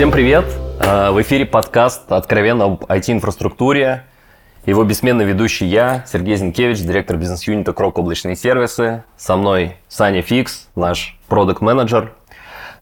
Всем привет! Э, в эфире подкаст «Откровенно об IT-инфраструктуре». Его бессменный ведущий я, Сергей Зинкевич, директор бизнес-юнита Крок Облачные сервисы. Со мной Саня Фикс, наш продукт-менеджер.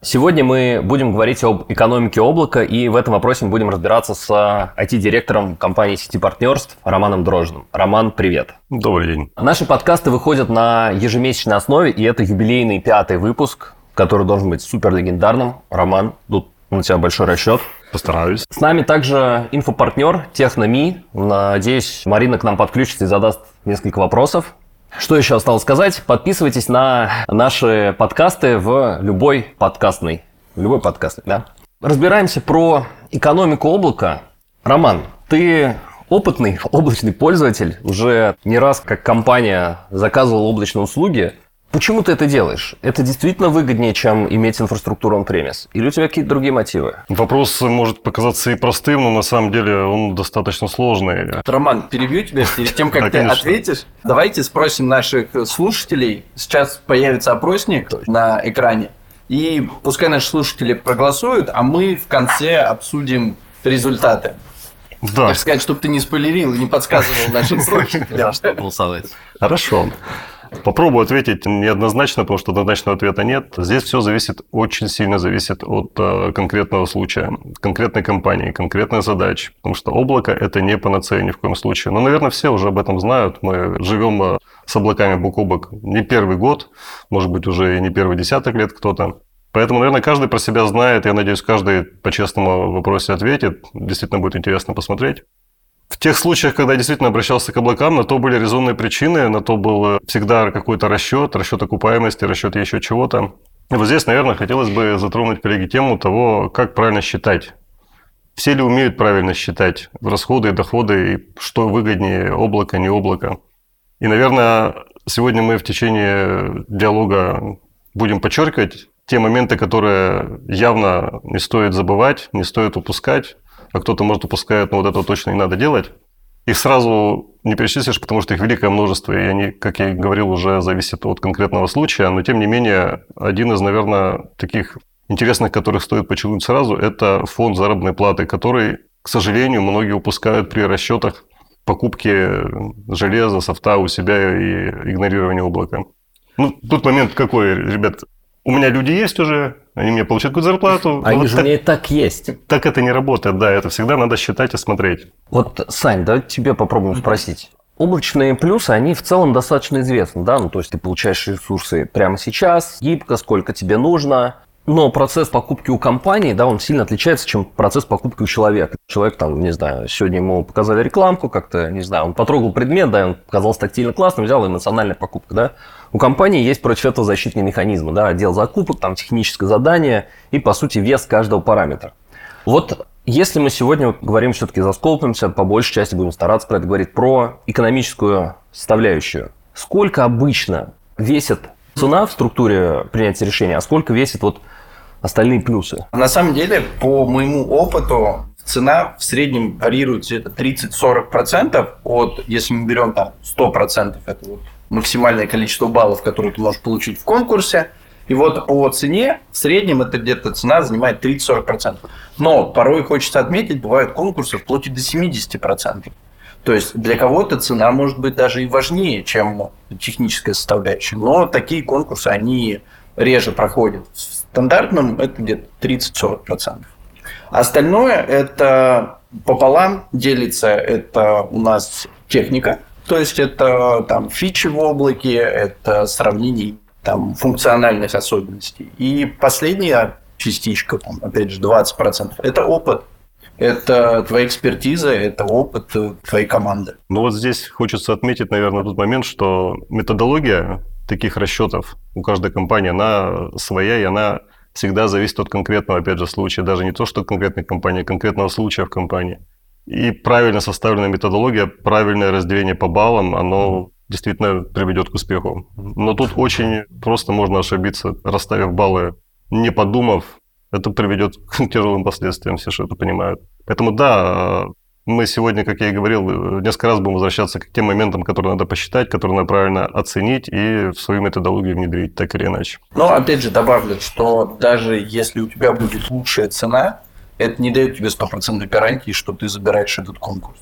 Сегодня мы будем говорить об экономике облака, и в этом вопросе мы будем разбираться с IT-директором компании сети партнерств Романом Дрожжиным. Роман, привет. Добрый день. Наши подкасты выходят на ежемесячной основе, и это юбилейный пятый выпуск, который должен быть супер легендарным. Роман, тут у тебя большой расчет. Постараюсь. С нами также инфопартнер Техноми. Надеюсь, Марина к нам подключится и задаст несколько вопросов. Что еще осталось сказать? Подписывайтесь на наши подкасты в любой подкастной. В любой подкастной, да? Разбираемся про экономику облака. Роман, ты опытный облачный пользователь, уже не раз как компания заказывал облачные услуги. Почему ты это делаешь? Это действительно выгоднее, чем иметь инфраструктуру on-premise? Или у тебя какие-то другие мотивы? Вопрос может показаться и простым, но на самом деле он достаточно сложный. Роман, перебью тебя перед тем, как ты ответишь. Давайте спросим наших слушателей. Сейчас появится опросник на экране. И пускай наши слушатели проголосуют, а мы в конце обсудим результаты. Да. Так сказать, чтобы ты не спойлерил и не подсказывал нашим слушателям. Хорошо. Попробую ответить неоднозначно, потому что однозначного ответа нет. Здесь все зависит, очень сильно зависит от э, конкретного случая, конкретной компании, конкретной задачи. Потому что облако – это не панацея ни в коем случае. Но, наверное, все уже об этом знают. Мы живем э, с облаками бок о бок не первый год, может быть, уже и не первый десяток лет кто-то. Поэтому, наверное, каждый про себя знает. Я надеюсь, каждый по-честному вопросе ответит. Действительно будет интересно посмотреть. В тех случаях, когда я действительно обращался к облакам, на то были резонные причины, на то был всегда какой-то расчет, расчет окупаемости, расчет еще чего-то. И вот здесь, наверное, хотелось бы затронуть, коллеги, тему того, как правильно считать. Все ли умеют правильно считать расходы и доходы, и что выгоднее, облако, не облако. И, наверное, сегодня мы в течение диалога будем подчеркивать те моменты, которые явно не стоит забывать, не стоит упускать, а кто-то, может, упускает, но вот этого точно не надо делать. Их сразу не перечислишь, потому что их великое множество, и они, как я и говорил, уже зависят от конкретного случая. Но, тем не менее, один из, наверное, таких интересных, которых стоит почерпнуть сразу, это фонд заработной платы, который, к сожалению, многие упускают при расчетах покупки железа, софта у себя и игнорирования облака. Ну, тут момент какой, ребят, у меня люди есть уже, они мне получают какую-то зарплату. Они вот же так, у меня и так есть. Так это не работает, да, это всегда надо считать и смотреть. Вот, Сань, давай тебе попробуем спросить. Облачные плюсы, они в целом достаточно известны, да, ну то есть ты получаешь ресурсы прямо сейчас, гибко, сколько тебе нужно, но процесс покупки у компании, да, он сильно отличается, чем процесс покупки у человека. Человек там, не знаю, сегодня ему показали рекламку как-то, не знаю, он потрогал предмет, да, он показался тактильно классным, взял эмоциональная покупка, да. У компании есть против этого защитные механизмы, да, отдел закупок, там техническое задание и, по сути, вес каждого параметра. Вот если мы сегодня говорим, все-таки засколпимся, по большей части будем стараться про это говорить, про экономическую составляющую. Сколько обычно весит цена в структуре принятия решения, а сколько весит вот остальные плюсы? На самом деле, по моему опыту, цена в среднем варьирует где-то 30-40% от, если мы берем там 100%, это вот максимальное количество баллов, которые ты можешь получить в конкурсе. И вот по цене в среднем это где-то цена занимает 30-40%. Но порой хочется отметить, бывают конкурсы вплоть до 70%. То есть для кого-то цена может быть даже и важнее, чем техническая составляющая. Но такие конкурсы, они реже проходят стандартном это где-то 30-40%. Остальное это пополам делится, это у нас техника, то есть это там фичи в облаке, это сравнение там функциональных особенностей. И последняя частичка, там, опять же, 20%, это опыт. Это твоя экспертиза, это опыт твоей команды. Ну вот здесь хочется отметить, наверное, тот момент, что методология таких расчетов у каждой компании, она своя, и она всегда зависит от конкретного, опять же, случая. Даже не то, что конкретной компании, а конкретного случая в компании. И правильно составленная методология, правильное разделение по баллам, оно действительно приведет к успеху. Но тут очень просто можно ошибиться, расставив баллы, не подумав, это приведет к тяжелым последствиям, все что это понимают. Поэтому да, мы сегодня, как я и говорил, несколько раз будем возвращаться к тем моментам, которые надо посчитать, которые надо правильно оценить и в свою методологию внедрить, так или иначе. Но опять же добавлю, что даже если у тебя будет лучшая цена, это не дает тебе стопроцентной гарантии, что ты забираешь этот конкурс.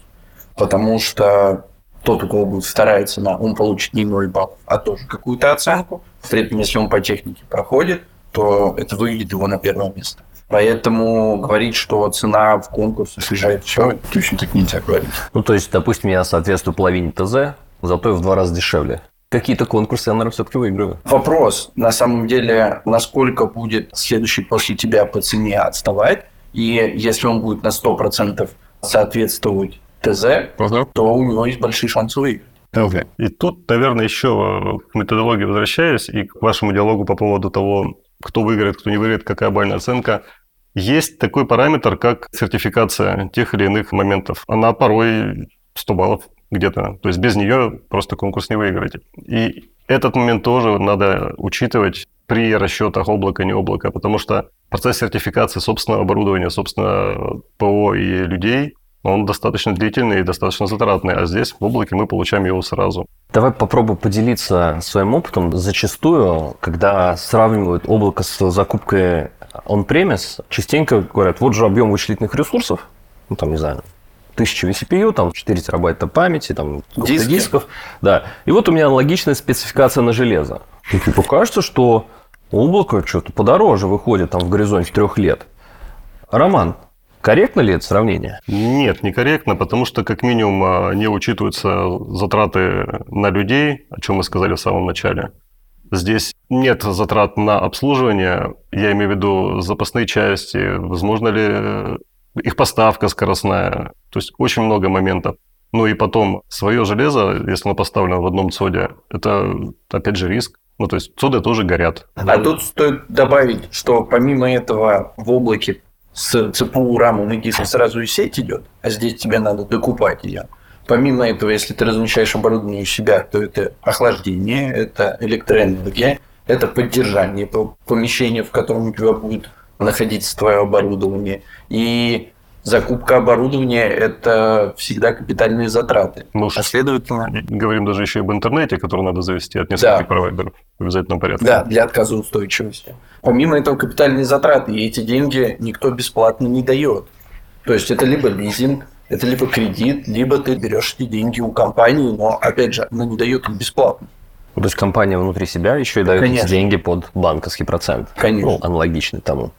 Потому что тот, у кого будет вторая цена, он получит не 0 баллов, а тоже какую-то оценку. При этом, если он по технике проходит, то это выведет его на первое место. Поэтому говорить, что цена в конкурсе снижает все, точно так нельзя говорить. Ну, то есть, допустим, я соответствую половине ТЗ, зато я в два раза дешевле. Какие-то конкурсы я, наверное, все-таки выигрываю. Вопрос, на самом деле, насколько будет следующий после тебя по цене отставать, и если он будет на 100% соответствовать ТЗ, то у него есть большие шансы выиграть. Okay. И тут, наверное, еще к методологии возвращаясь и к вашему диалогу по поводу того, кто выиграет, кто не выиграет, какая бальная оценка. Есть такой параметр, как сертификация тех или иных моментов. Она порой 100 баллов где-то. То есть без нее просто конкурс не выиграете. И этот момент тоже надо учитывать при расчетах облака, не облака, потому что процесс сертификации собственного оборудования, собственно, ПО и людей, он достаточно длительный и достаточно затратный, а здесь в облаке мы получаем его сразу. Давай попробую поделиться своим опытом. Зачастую, когда сравнивают облако с закупкой on-premise, частенько говорят, вот же объем вычислительных ресурсов, ну там, не знаю, 1000 vCPU, там 4 терабайта памяти, там Диски. дисков. Да. И вот у меня аналогичная спецификация на железо. И типа кажется, что облако что-то подороже выходит там в горизонте трех лет. Роман, корректно ли это сравнение? Нет, некорректно, потому что как минимум а, не учитываются затраты на людей, о чем мы сказали в самом начале. Здесь нет затрат на обслуживание, я имею в виду запасные части, возможно ли их поставка скоростная. То есть очень много моментов. Ну и потом свое железо, если оно поставлено в одном ЦОДе, это опять же риск. Ну, то есть цоды тоже горят. А тут стоит добавить, что помимо этого в облаке с ЦПУ, рамом и диском сразу и сеть идет, а здесь тебе надо докупать ее. Помимо этого, если ты размещаешь оборудование у себя, то это охлаждение, это электроэнергия, это поддержание помещения, в котором у тебя будет находиться твое оборудование. И закупка оборудования – это всегда капитальные затраты. Мы а следовательно... Говорим даже еще об интернете, который надо завести от нескольких да. провайдеров в обязательном порядке. Да, для отказоустойчивости. Помимо этого капитальные затраты, и эти деньги никто бесплатно не дает. То есть это либо лизинг, это либо кредит, либо ты берешь эти деньги у компании, но, опять же, она не дает их бесплатно. То есть компания внутри себя еще и дает Конечно. эти деньги под банковский процент. Конечно. Ну, аналогичный тому.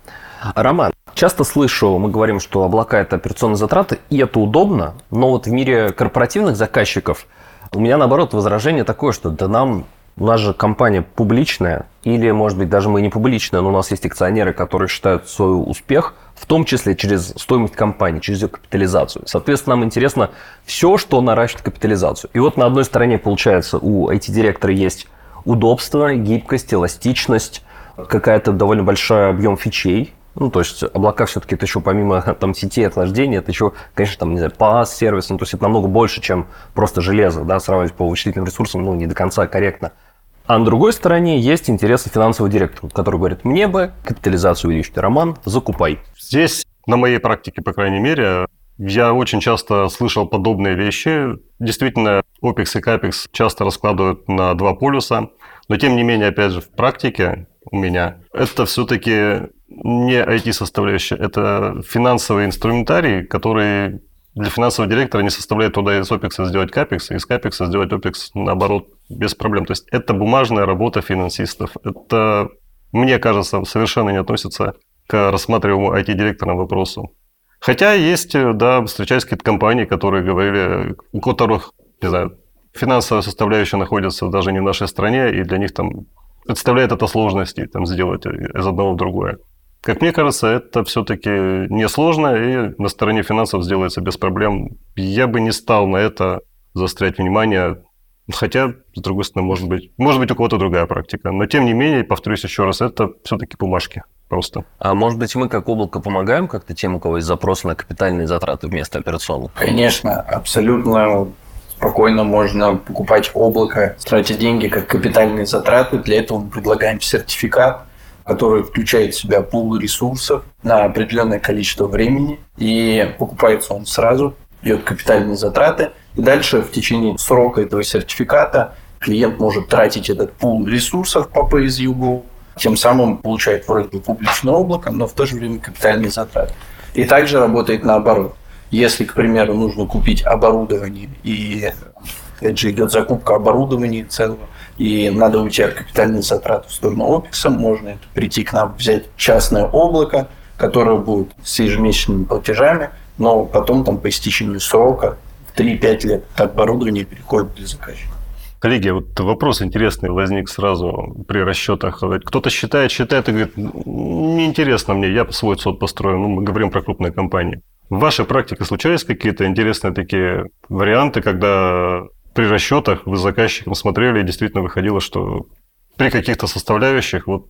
Роман, часто слышу, мы говорим, что облака – это операционные затраты, и это удобно, но вот в мире корпоративных заказчиков у меня, наоборот, возражение такое, что да нам у нас же компания публичная, или, может быть, даже мы не публичная, но у нас есть акционеры, которые считают свой успех, в том числе через стоимость компании, через ее капитализацию. Соответственно, нам интересно все, что наращивает капитализацию. И вот на одной стороне, получается, у IT-директора есть удобство, гибкость, эластичность, какая-то довольно большой объем фичей, ну, то есть облака все-таки это еще помимо там сети охлаждения, это еще, конечно, там, не знаю, PaaS, сервис, ну, то есть это намного больше, чем просто железо, да, сравнивать по вычислительным ресурсам, ну, не до конца корректно. А на другой стороне есть интересы финансового директора, который говорит, мне бы капитализацию увеличить, Роман, закупай. Здесь, на моей практике, по крайней мере, я очень часто слышал подобные вещи. Действительно, OPEX и CAPEX часто раскладывают на два полюса. Но, тем не менее, опять же, в практике у меня это все-таки не IT-составляющая, это финансовый инструментарий, который для финансового директора не составляет труда из OPEX сделать CAPEX, из CAPEX сделать OPEX наоборот без проблем. То есть это бумажная работа финансистов. Это, мне кажется, совершенно не относится к рассматриваемому IT-директорам вопросу. Хотя есть, да, встречались какие-то компании, которые говорили, у которых, не знаю, финансовая составляющая находится даже не в нашей стране, и для них там представляет это сложности там, сделать из одного в другое. Как мне кажется, это все-таки несложно, и на стороне финансов сделается без проблем. Я бы не стал на это заострять внимание, хотя, с другой стороны, может быть, может быть у кого-то другая практика. Но, тем не менее, повторюсь еще раз, это все-таки бумажки просто. А может быть, мы как облако помогаем как-то тем, у кого есть запрос на капитальные затраты вместо операционных? Конечно, абсолютно спокойно можно покупать облако, тратить деньги как капитальные затраты. Для этого мы предлагаем сертификат, который включает в себя пул ресурсов на определенное количество времени, и покупается он сразу, идет капитальные затраты, и дальше в течение срока этого сертификата клиент может тратить этот пул ресурсов по PSU тем самым получает вроде бы публичное облако, но в то же время капитальные затраты. И также работает наоборот. Если, к примеру, нужно купить оборудование, и опять же идет закупка оборудования целого, и надо уйти от капитальных затрат в сторону опекса, можно это прийти к нам, взять частное облако, которое будет с ежемесячными платежами, но потом там по истечению срока 3-5 лет оборудование переходит для заказчика. Коллеги, вот вопрос интересный возник сразу при расчетах. Кто-то считает, считает и говорит, неинтересно мне, я свой СОД построю. Ну, мы говорим про крупные компании. В вашей практике случались какие-то интересные такие варианты, когда при расчетах вы с заказчиком смотрели и действительно выходило, что при каких-то составляющих вот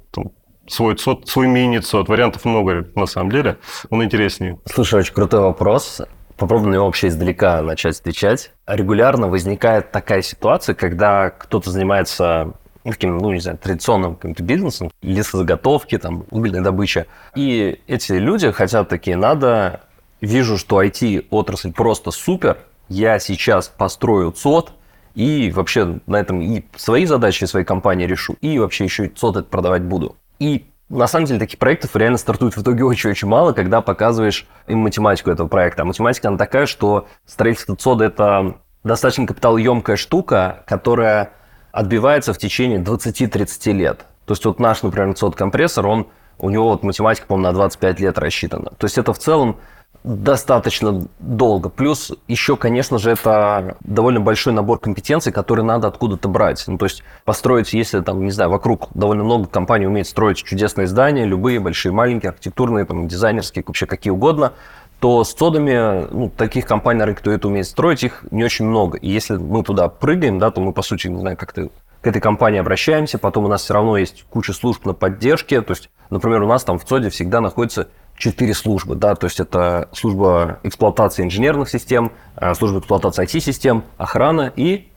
свой ЦОД, свой мини-ЦОД, вариантов много на самом деле, он интереснее. Слушай, очень крутой вопрос. Попробуем на вообще издалека начать отвечать. Регулярно возникает такая ситуация, когда кто-то занимается таким, ну, не знаю, традиционным каким-то бизнесом, лесозаготовки, там, угольной добыча. И эти люди хотят такие, надо, вижу, что IT-отрасль просто супер, я сейчас построю ЦОД, и вообще на этом и свои задачи своей компании решу, и вообще еще и ЦОД это продавать буду. И на самом деле таких проектов реально стартует в итоге очень-очень мало, когда показываешь им математику этого проекта. А математика, она такая, что строительство ЦОДа – это достаточно капиталоемкая штука, которая отбивается в течение 20-30 лет. То есть вот наш, например, ЦОД-компрессор, он, у него вот математика, по-моему, на 25 лет рассчитана. То есть это в целом достаточно долго. Плюс еще, конечно же, это довольно большой набор компетенций, которые надо откуда-то брать. Ну, то есть построить, если там, не знаю, вокруг довольно много компаний умеет строить чудесные здания, любые, большие, маленькие, архитектурные, там, дизайнерские, вообще какие угодно, то с цодами, ну, таких компаний, на рынке, кто это умеет строить, их не очень много. И если мы туда прыгаем, да, то мы, по сути, не знаю, как-то к этой компании обращаемся, потом у нас все равно есть куча служб на поддержке, то есть, например, у нас там в ЦОДе всегда находится четыре службы, да, то есть это служба эксплуатации инженерных систем, э, служба эксплуатации IT-систем, охрана и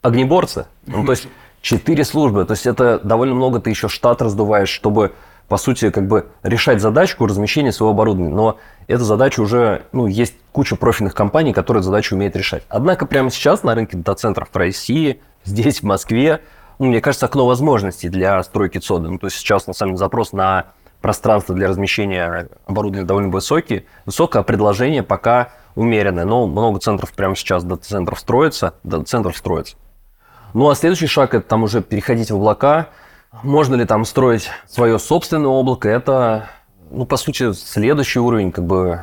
огнеборцы. Ну, то есть четыре службы, то есть это довольно много ты еще штат раздуваешь, чтобы по сути, как бы решать задачку размещения своего оборудования. Но эта задача уже, ну, есть куча профильных компаний, которые задачу умеют решать. Однако прямо сейчас на рынке дата-центров в России, здесь, в Москве, ну, мне кажется, окно возможностей для стройки ЦОДа. Ну, то есть сейчас, на самом деле, запрос на пространство для размещения оборудования довольно высокие, высокое, предложение пока умеренное. Но много центров прямо сейчас, дата-центров строится, дата-центров строится. Ну а следующий шаг – это там уже переходить в облака. Можно ли там строить свое собственное облако? Это, ну, по сути, следующий уровень, как бы,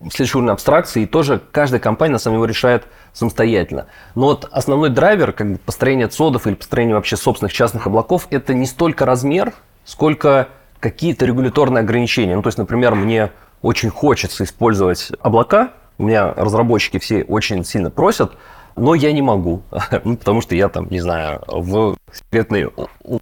следующий уровень абстракции. И тоже каждая компания, на самом деле, решает самостоятельно. Но вот основной драйвер, как бы построение цодов или построение вообще собственных частных облаков, это не столько размер, сколько какие-то регуляторные ограничения. Ну, то есть, например, мне очень хочется использовать облака, у меня разработчики все очень сильно просят, но я не могу, ну, потому что я там, не знаю, в секретной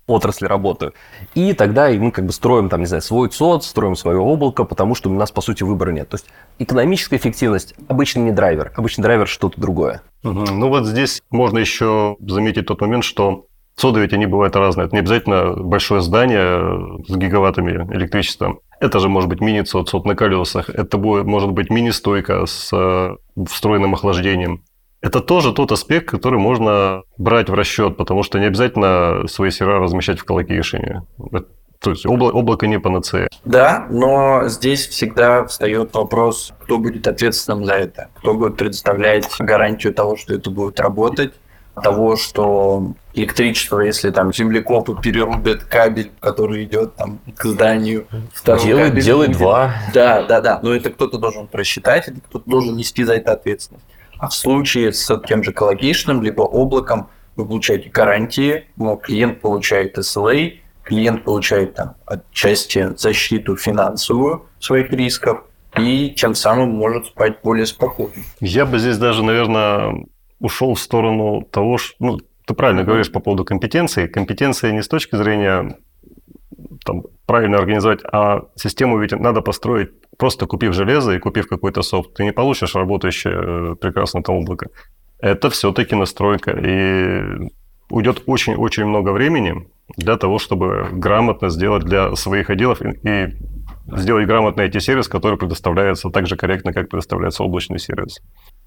отрасли работаю. И тогда мы как бы строим там, не знаю, свой ЦОД, строим свое облако, потому что у нас, по сути, выбора нет. То есть экономическая эффективность обычно не драйвер, обычно драйвер что-то другое. Ну вот здесь можно еще заметить тот момент, что Соды ведь они бывают разные. Это не обязательно большое здание с гигаваттами электричества. Это же может быть мини-цод, цод на колесах. Это будет, может быть мини-стойка с э, встроенным охлаждением. Это тоже тот аспект, который можно брать в расчет, потому что не обязательно свои сервера размещать в колокейшене. То есть обла- облако не панацея. Да, но здесь всегда встает вопрос, кто будет ответственным за это, кто будет предоставлять гарантию того, что это будет работать, того, что электричество, если там землекопы перерубят кабель, который идет там к зданию, делай, кабель делай два. Да, да, да. Но это кто-то должен просчитать, это кто-то должен нести за это ответственность. А в случае с тем же колокейшном, либо облаком, вы получаете гарантии, но клиент получает SLA, клиент получает там отчасти защиту финансовую своих рисков, и тем самым может спать более спокойно. Я бы здесь даже, наверное, ушел в сторону того, что, ну, ты правильно говоришь по поводу компетенции. Компетенция не с точки зрения там, правильно организовать, а систему ведь надо построить, просто купив железо и купив какой-то софт. Ты не получишь работающее э, прекрасно там облако. Это все-таки настройка. И уйдет очень-очень много времени для того, чтобы грамотно сделать для своих отделов и сделать грамотный IT-сервис, который предоставляется так же корректно, как предоставляется облачный сервис.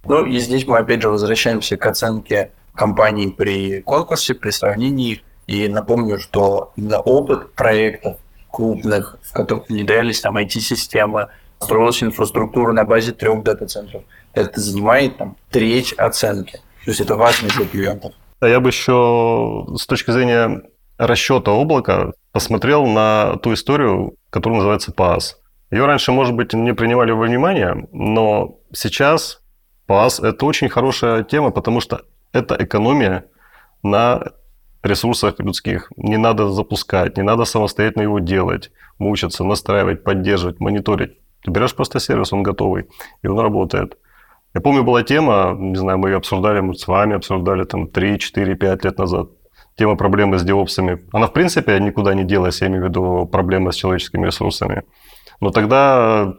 Ну и здесь мы опять же возвращаемся к оценке компаний при конкурсе, при сравнении. И напомню, что именно опыт проектов крупных, в которых внедрялись там IT-системы, строилась инфраструктура на базе трех дата-центров. Это занимает там треть оценки. То есть это важно для клиентов. А я бы еще с точки зрения расчета облака посмотрел на ту историю, которая называется PaaS. Ее раньше, может быть, не принимали во внимание, но сейчас PaaS – это очень хорошая тема, потому что это экономия на ресурсах людских. Не надо запускать, не надо самостоятельно его делать, мучиться, настраивать, поддерживать, мониторить. Ты берешь просто сервис, он готовый, и он работает. Я помню, была тема, не знаю, мы ее обсуждали, мы с вами обсуждали там 3, 4, 5 лет назад. Тема проблемы с девопсами. Она, в принципе, никуда не делась, я имею в виду проблемы с человеческими ресурсами. Но тогда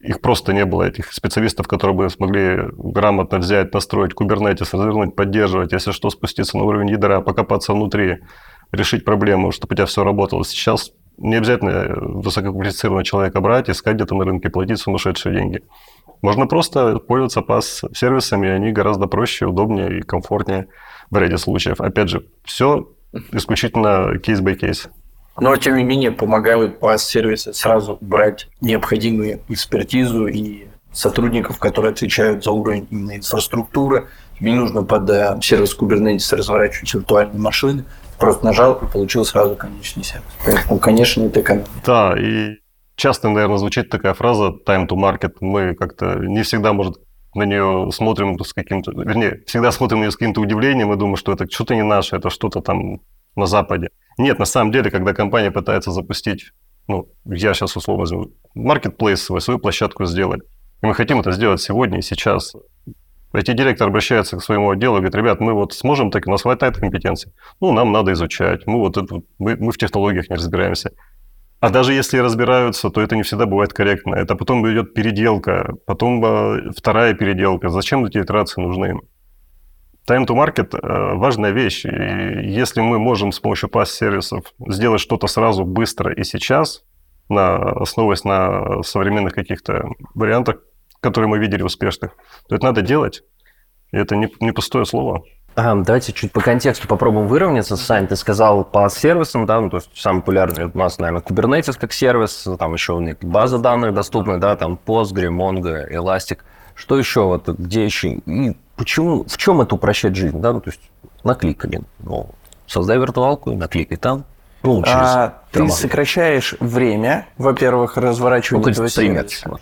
их просто не было, этих специалистов, которые бы смогли грамотно взять, настроить Kubernetes, развернуть, поддерживать, если что, спуститься на уровень ядра, покопаться внутри, решить проблему, чтобы у тебя все работало. Сейчас не обязательно высококвалифицированного человека брать, искать где-то на рынке, платить сумасшедшие деньги. Можно просто пользоваться PaaS-сервисами, они гораздо проще, удобнее и комфортнее в ряде случаев. Опять же, все исключительно case-by-case. Но, тем не менее, помогают PaaS-сервисы сразу брать необходимую экспертизу и сотрудников, которые отвечают за уровень именно инфраструктуры. Не нужно под э, сервис Kubernetes разворачивать виртуальные машины. Просто нажал и получил сразу конечный сервис. Поэтому, конечно, это экономия. Да, и часто, наверное, звучит такая фраза time to market. Мы как-то не всегда, может, на нее смотрим с каким-то, вернее, всегда смотрим на нее с каким-то удивлением и думаем, что это что-то не наше, это что-то там на Западе. Нет, на самом деле, когда компания пытается запустить, ну, я сейчас условно возьму, marketplace свой, свою площадку сделать, и мы хотим это сделать сегодня и сейчас, IT-директор обращается к своему отделу и говорит, ребят, мы вот сможем, так у нас хватает компетенций. Ну, нам надо изучать, мы вот это, мы, мы в технологиях не разбираемся. А даже если разбираются, то это не всегда бывает корректно. Это потом идет переделка, потом э, вторая переделка. Зачем эти итерации нужны? Time to market э, – важная вещь. И если мы можем с помощью PaaS-сервисов сделать что-то сразу, быстро и сейчас, на, основываясь на современных каких-то вариантах, которые мы видели успешных, то это надо делать. И это не, не пустое слово. А, давайте чуть по контексту попробуем выровняться. Сань, ты сказал по сервисам, да, ну, то есть самый популярный у нас, наверное, Kubernetes как сервис, там еще у них база данных доступна, да, там Postgre, Mongo, Elastic. Что еще, вот, где еще, и почему, в чем это упрощает жизнь, да, ну, то есть накликали, ну, создай виртуалку, накликай там, ну, через а, ты сокращаешь время, во-первых, разворачивания ну, этого сервиса.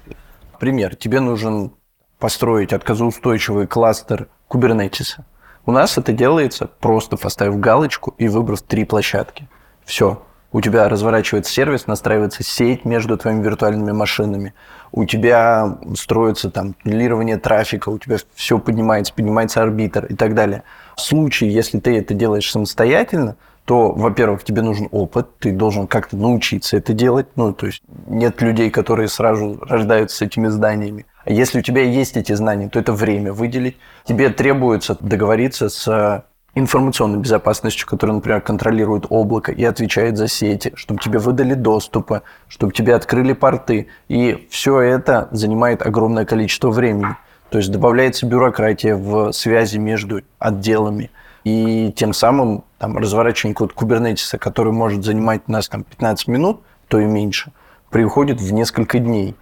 Пример. Тебе нужен построить отказоустойчивый кластер Kubernetes. У нас это делается просто поставив галочку и выбрав три площадки. Все. У тебя разворачивается сервис, настраивается сеть между твоими виртуальными машинами. У тебя строится там туннелирование трафика, у тебя все поднимается, поднимается арбитр и так далее. В случае, если ты это делаешь самостоятельно, то, во-первых, тебе нужен опыт, ты должен как-то научиться это делать. Ну, то есть нет людей, которые сразу рождаются с этими зданиями. Если у тебя есть эти знания, то это время выделить. Тебе требуется договориться с информационной безопасностью, которая, например, контролирует облако и отвечает за сети, чтобы тебе выдали доступы, чтобы тебе открыли порты. И все это занимает огромное количество времени. То есть добавляется бюрократия в связи между отделами. И тем самым там, разворачивание какого-то кубернетиса, который может занимать у нас там, 15 минут, то и меньше, приходит в несколько дней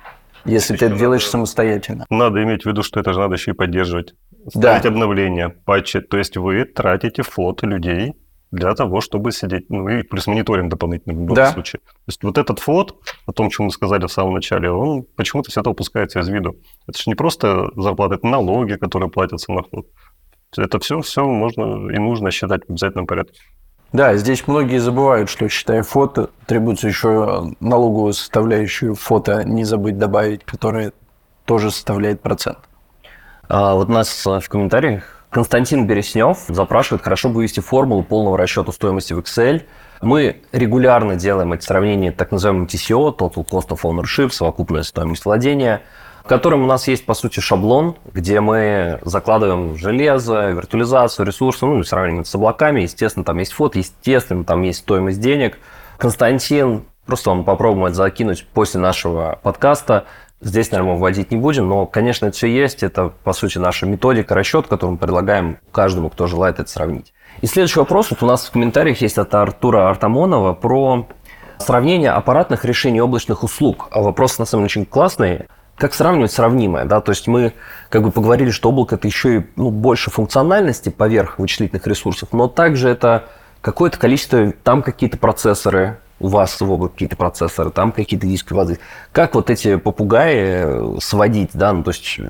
если ты это делаешь надо, самостоятельно. Надо иметь в виду, что это же надо еще и поддерживать. Ставить да. обновления, патчи. То есть вы тратите флот людей для того, чтобы сидеть, ну и плюс мониторинг дополнительный в любом да. случае. То есть вот этот флот, о том, чем мы сказали в самом начале, он почему-то всегда упускается из виду. Это же не просто зарплата, это налоги, которые платятся на флот. Это все, все можно и нужно считать в обязательном порядке. Да, здесь многие забывают, что считая фото, требуется еще налоговую составляющую фото не забыть добавить, которая тоже составляет процент. А, вот у нас в комментариях Константин Береснев запрашивает, хорошо бы вывести формулу полного расчета стоимости в Excel. Мы регулярно делаем эти сравнения так называемым TCO, Total Cost of Ownership, совокупная стоимость владения – котором у нас есть, по сути, шаблон, где мы закладываем железо, виртуализацию, ресурсы, ну, сравниваем с облаками. Естественно, там есть фото, естественно, там есть стоимость денег. Константин, просто вам попробуем это закинуть после нашего подкаста. Здесь, наверное, мы вводить не будем, но, конечно, это все есть. Это, по сути, наша методика, расчет, которую мы предлагаем каждому, кто желает это сравнить. И следующий вопрос. Вот у нас в комментариях есть от Артура Артамонова про Сравнение аппаратных решений облачных услуг. А вопрос на самом деле очень классный. Как сравнивать сравнимое? Да? То есть мы как бы поговорили, что облако это еще и ну, больше функциональности поверх вычислительных ресурсов, но также это какое-то количество, там какие-то процессоры, у вас в облаке какие-то процессоры, там какие-то диски воды. Как вот эти попугаи сводить, да, ну, то есть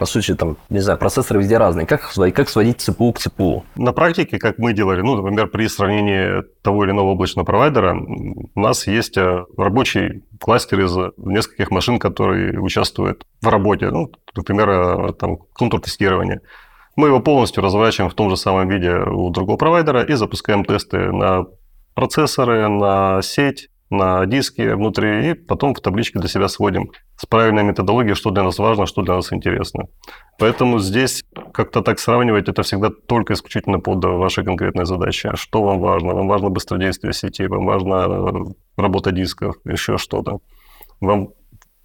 по сути, там, не знаю, процессоры везде разные. Как сводить, как сводить ЦПУ к ЦПУ? На практике, как мы делали, ну, например, при сравнении того или иного облачного провайдера, у нас есть э, рабочий кластер из нескольких машин, которые участвуют в работе. Ну, например, э, там, контур-тестирование. Мы его полностью разворачиваем в том же самом виде у другого провайдера и запускаем тесты на процессоры, на сеть, на диски внутри, и потом в табличке для себя сводим с правильной методологией, что для нас важно, что для нас интересно. Поэтому здесь как-то так сравнивать, это всегда только исключительно под вашей конкретной задачей. Что вам важно? Вам важно быстродействие сети, вам важна э, работа дисков, еще что-то. Вам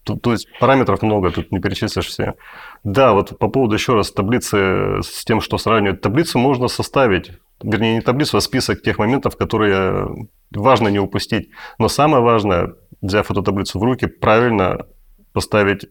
то, то есть параметров много, тут не перечислишь все. Да, вот по поводу еще раз таблицы с тем, что сравнивать. Таблицу можно составить, вернее не таблицу, а список тех моментов, которые важно не упустить. Но самое важное, взяв эту таблицу в руки, правильно поставить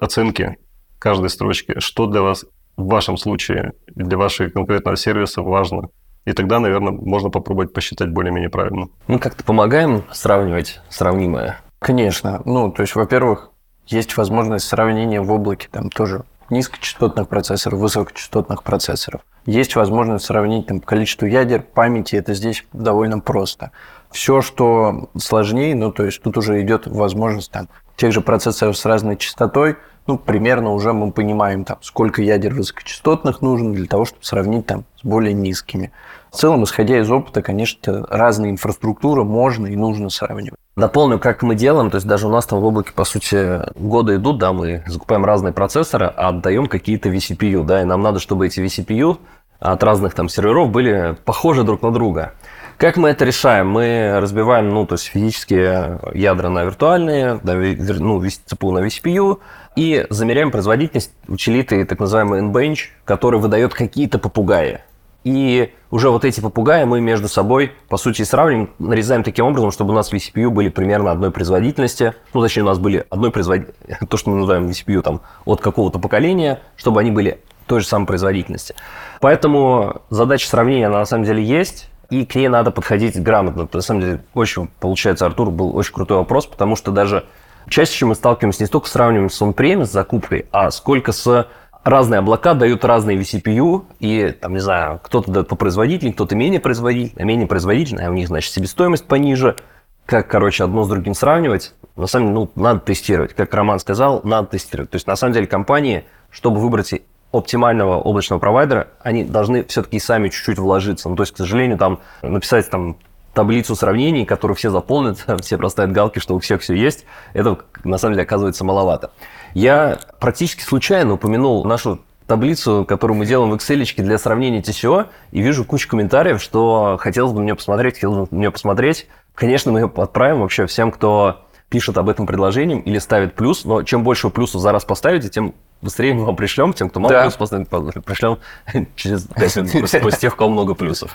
оценки каждой строчки, что для вас в вашем случае, для вашего конкретного сервиса важно. И тогда, наверное, можно попробовать посчитать более-менее правильно. Мы как-то помогаем сравнивать сравнимое? Конечно. Ну, то есть, во-первых, есть возможность сравнения в облаке там тоже низкочастотных процессоров, высокочастотных процессоров. Есть возможность сравнить там, количество ядер, памяти, это здесь довольно просто. Все, что сложнее, ну, то есть тут уже идет возможность там, тех же процессоров с разной частотой, ну, примерно уже мы понимаем, там, сколько ядер высокочастотных нужно для того, чтобы сравнить там, с более низкими. В целом, исходя из опыта, конечно, разные инфраструктуры можно и нужно сравнивать. Дополню, как мы делаем, то есть даже у нас там в облаке, по сути, годы идут, да, мы закупаем разные процессоры, а отдаем какие-то vCPU, да, и нам надо, чтобы эти vCPU от разных там серверов были похожи друг на друга. Как мы это решаем? Мы разбиваем, ну, то есть физические ядра на виртуальные, ну, ЦПУ на vCPU, и замеряем производительность утилиты, так называемый NBench, который выдает какие-то попугаи. И уже вот эти попугаи мы между собой, по сути, сравниваем, нарезаем таким образом, чтобы у нас vCPU были примерно одной производительности. Ну, точнее, у нас были одной производительности, то, что мы называем vCPU там, от какого-то поколения, чтобы они были той же самой производительности. Поэтому задача сравнения, она на самом деле есть, и к ней надо подходить грамотно. На самом деле, очень, получается, Артур, был очень крутой вопрос, потому что даже чаще мы сталкиваемся не столько сравниваем с он-премис, с закупкой, а сколько с разные облака дают разные vCPU, и, там, не знаю, кто-то дает производительнее, кто-то менее производительный, а менее производительный, а у них, значит, себестоимость пониже. Как, короче, одно с другим сравнивать? На самом деле, ну, надо тестировать. Как Роман сказал, надо тестировать. То есть, на самом деле, компании, чтобы выбрать оптимального облачного провайдера, они должны все-таки сами чуть-чуть вложиться. Ну, то есть, к сожалению, там написать там таблицу сравнений, которую все заполнят, все проставят галки, что у всех все есть, это на самом деле оказывается маловато. Я практически случайно упомянул нашу таблицу, которую мы делаем в Excel для сравнения TCO, и вижу кучу комментариев, что хотелось бы мне посмотреть, хотелось бы мне посмотреть. Конечно, мы ее отправим вообще всем, кто пишет об этом предложением или ставит плюс, но чем больше плюсов за раз поставите, тем быстрее мы вам пришлем, тем, кто мало да. плюсов поставит, пришлем через 5 минут после тех, у кого много плюсов.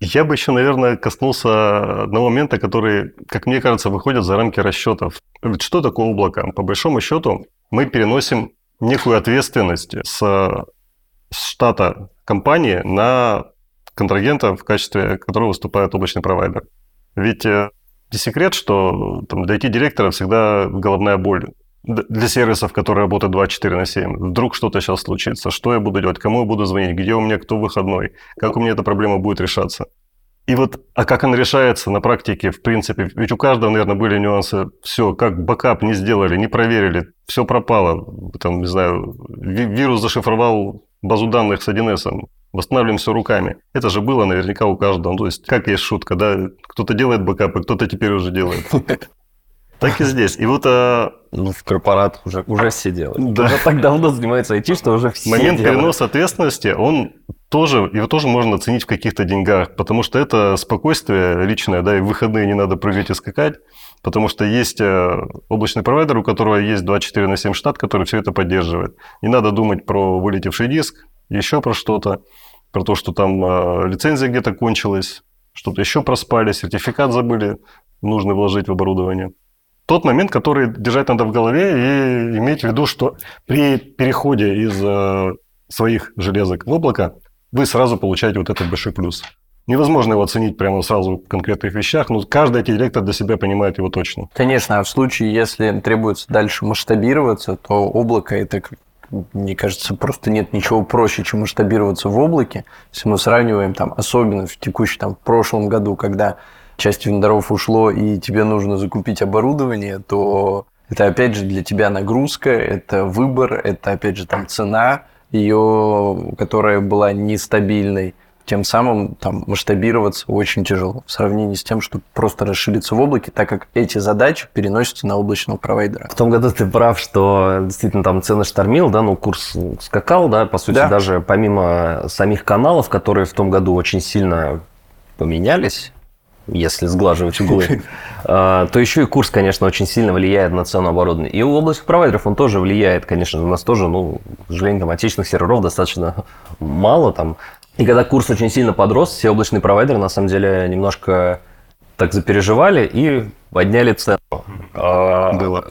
Я бы еще, наверное, коснулся одного момента, который, как мне кажется, выходит за рамки расчетов. Ведь что такое облако? По большому счету, мы переносим некую ответственность с штата компании на контрагента, в качестве которого выступает облачный провайдер. Ведь э, не секрет, что там, для IT-директора всегда головная боль для сервисов, которые работают 24 на 7. Вдруг что-то сейчас случится, что я буду делать, кому я буду звонить, где у меня кто выходной, как у меня эта проблема будет решаться. И вот, а как она решается на практике, в принципе, ведь у каждого, наверное, были нюансы. Все, как бэкап не сделали, не проверили, все пропало. Там, не знаю, вирус зашифровал базу данных с 1С, восстанавливаем все руками. Это же было наверняка у каждого. Ну, то есть, как есть шутка, да, кто-то делает бэкапы, кто-то теперь уже делает. Так и здесь. И вот... А... Ну, в корпорат уже, уже все делают. Да. Уже так давно занимается IT, что уже все Момент делают. переноса ответственности, он тоже, его тоже можно оценить в каких-то деньгах, потому что это спокойствие личное, да, и в выходные не надо прыгать и скакать, потому что есть э, облачный провайдер, у которого есть 24 на 7 штат, который все это поддерживает. Не надо думать про вылетевший диск, еще про что-то, про то, что там э, лицензия где-то кончилась, что-то еще проспали, сертификат забыли нужно вложить в оборудование. Тот момент, который держать надо в голове и иметь в виду, что при переходе из э, своих железок в облако вы сразу получаете вот этот большой плюс. Невозможно его оценить прямо сразу в конкретных вещах, но каждый IT-директор для себя понимает его точно. Конечно, а в случае, если требуется дальше масштабироваться, то облако это, мне кажется, просто нет ничего проще, чем масштабироваться в облаке. Если мы сравниваем там, особенно в текущем, там, в прошлом году, когда часть вендоров ушло и тебе нужно закупить оборудование, то это опять же для тебя нагрузка, это выбор, это опять же там цена ее, которая была нестабильной тем самым там масштабироваться очень тяжело в сравнении с тем, чтобы просто расшириться в облаке, так как эти задачи переносятся на облачного провайдера. В том году ты прав, что действительно там цены штормил, да, ну курс скакал, да, по сути, да. даже помимо самих каналов, которые в том году очень сильно поменялись, если сглаживать углы, а, то еще и курс, конечно, очень сильно влияет на цену оборудования. И у областных провайдеров он тоже влияет, конечно, у нас тоже, ну, к сожалению, там отечественных серверов достаточно мало, там и когда курс очень сильно подрос, все облачные провайдеры на самом деле немножко так запереживали и подняли цену. А, Было.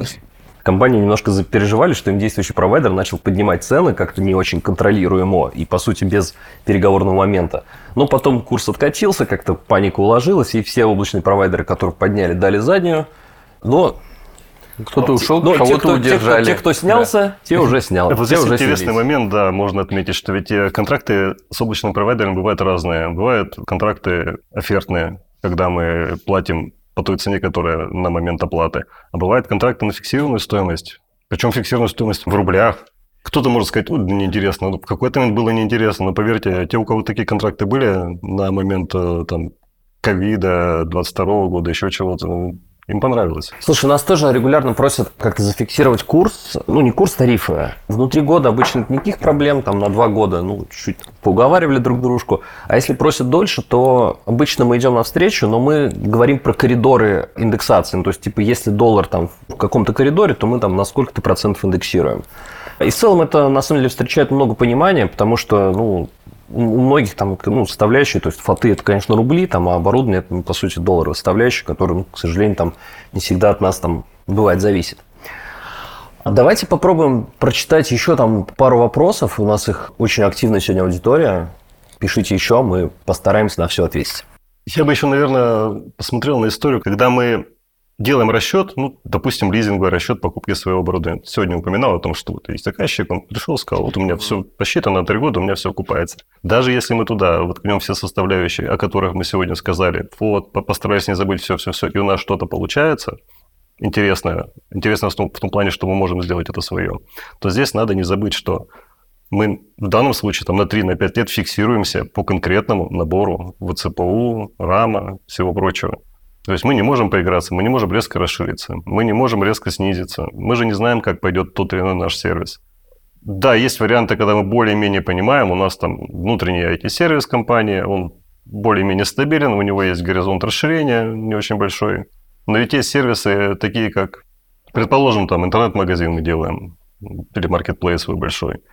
Компании немножко запереживали, что им действующий провайдер начал поднимать цены как-то не очень контролируемо и, по сути, без переговорного момента. Но потом курс откатился, как-то паника уложилась, и все облачные провайдеры, которые подняли, дали заднюю. Но кто-то ушел, Но кого-то удержали. Те, кто, те, кто снялся, да. те уже снял. Вот здесь уже интересный снялись. момент, да, можно отметить, что ведь э, контракты с облачным провайдером бывают разные. Бывают контракты офертные, когда мы платим по той цене, которая на момент оплаты. А бывают контракты на фиксированную стоимость. Причем фиксированную стоимость в рублях. Кто-то может сказать, ну, неинтересно. В какой-то момент было неинтересно, но поверьте, те, у кого такие контракты были на момент э, там ковида, 22 года, еще чего-то, ну, им понравилось. Слушай, нас тоже регулярно просят как-то зафиксировать курс, ну не курс тарифа. Внутри года обычно никаких проблем, там на два года, ну чуть-чуть поуговаривали друг дружку. А если просят дольше, то обычно мы идем навстречу, но мы говорим про коридоры индексации. Ну, то есть, типа, если доллар там в каком-то коридоре, то мы там на сколько-то процентов индексируем. И в целом это на самом деле встречает много понимания, потому что, ну, у многих там ну, составляющие, то есть фоты это, конечно, рубли, там, а оборудование это, ну, по сути, долларовая составляющая, которая, ну, к сожалению, там не всегда от нас там бывает зависит. Давайте попробуем прочитать еще там пару вопросов. У нас их очень активная сегодня аудитория. Пишите еще, мы постараемся на все ответить. Я бы еще, наверное, посмотрел на историю, когда мы делаем расчет, ну, допустим, лизинговый расчет покупки своего оборудования. Сегодня упоминал о том, что вот есть заказчик, он пришел, сказал, вот у меня все посчитано на три года, у меня все окупается. Даже если мы туда воткнем все составляющие, о которых мы сегодня сказали, вот, постараюсь не забыть все-все-все, и у нас что-то получается, интересное, интересное в том, в том плане, что мы можем сделать это свое, то здесь надо не забыть, что мы в данном случае там, на 3-5 на лет фиксируемся по конкретному набору ВЦПУ, РАМа, всего прочего. То есть мы не можем поиграться, мы не можем резко расшириться, мы не можем резко снизиться. Мы же не знаем, как пойдет тот или иной наш сервис. Да, есть варианты, когда мы более-менее понимаем, у нас там внутренний IT-сервис компании, он более-менее стабилен, у него есть горизонт расширения не очень большой. Но ведь есть сервисы такие, как, предположим, там интернет-магазин мы делаем, или маркетплейс свой большой –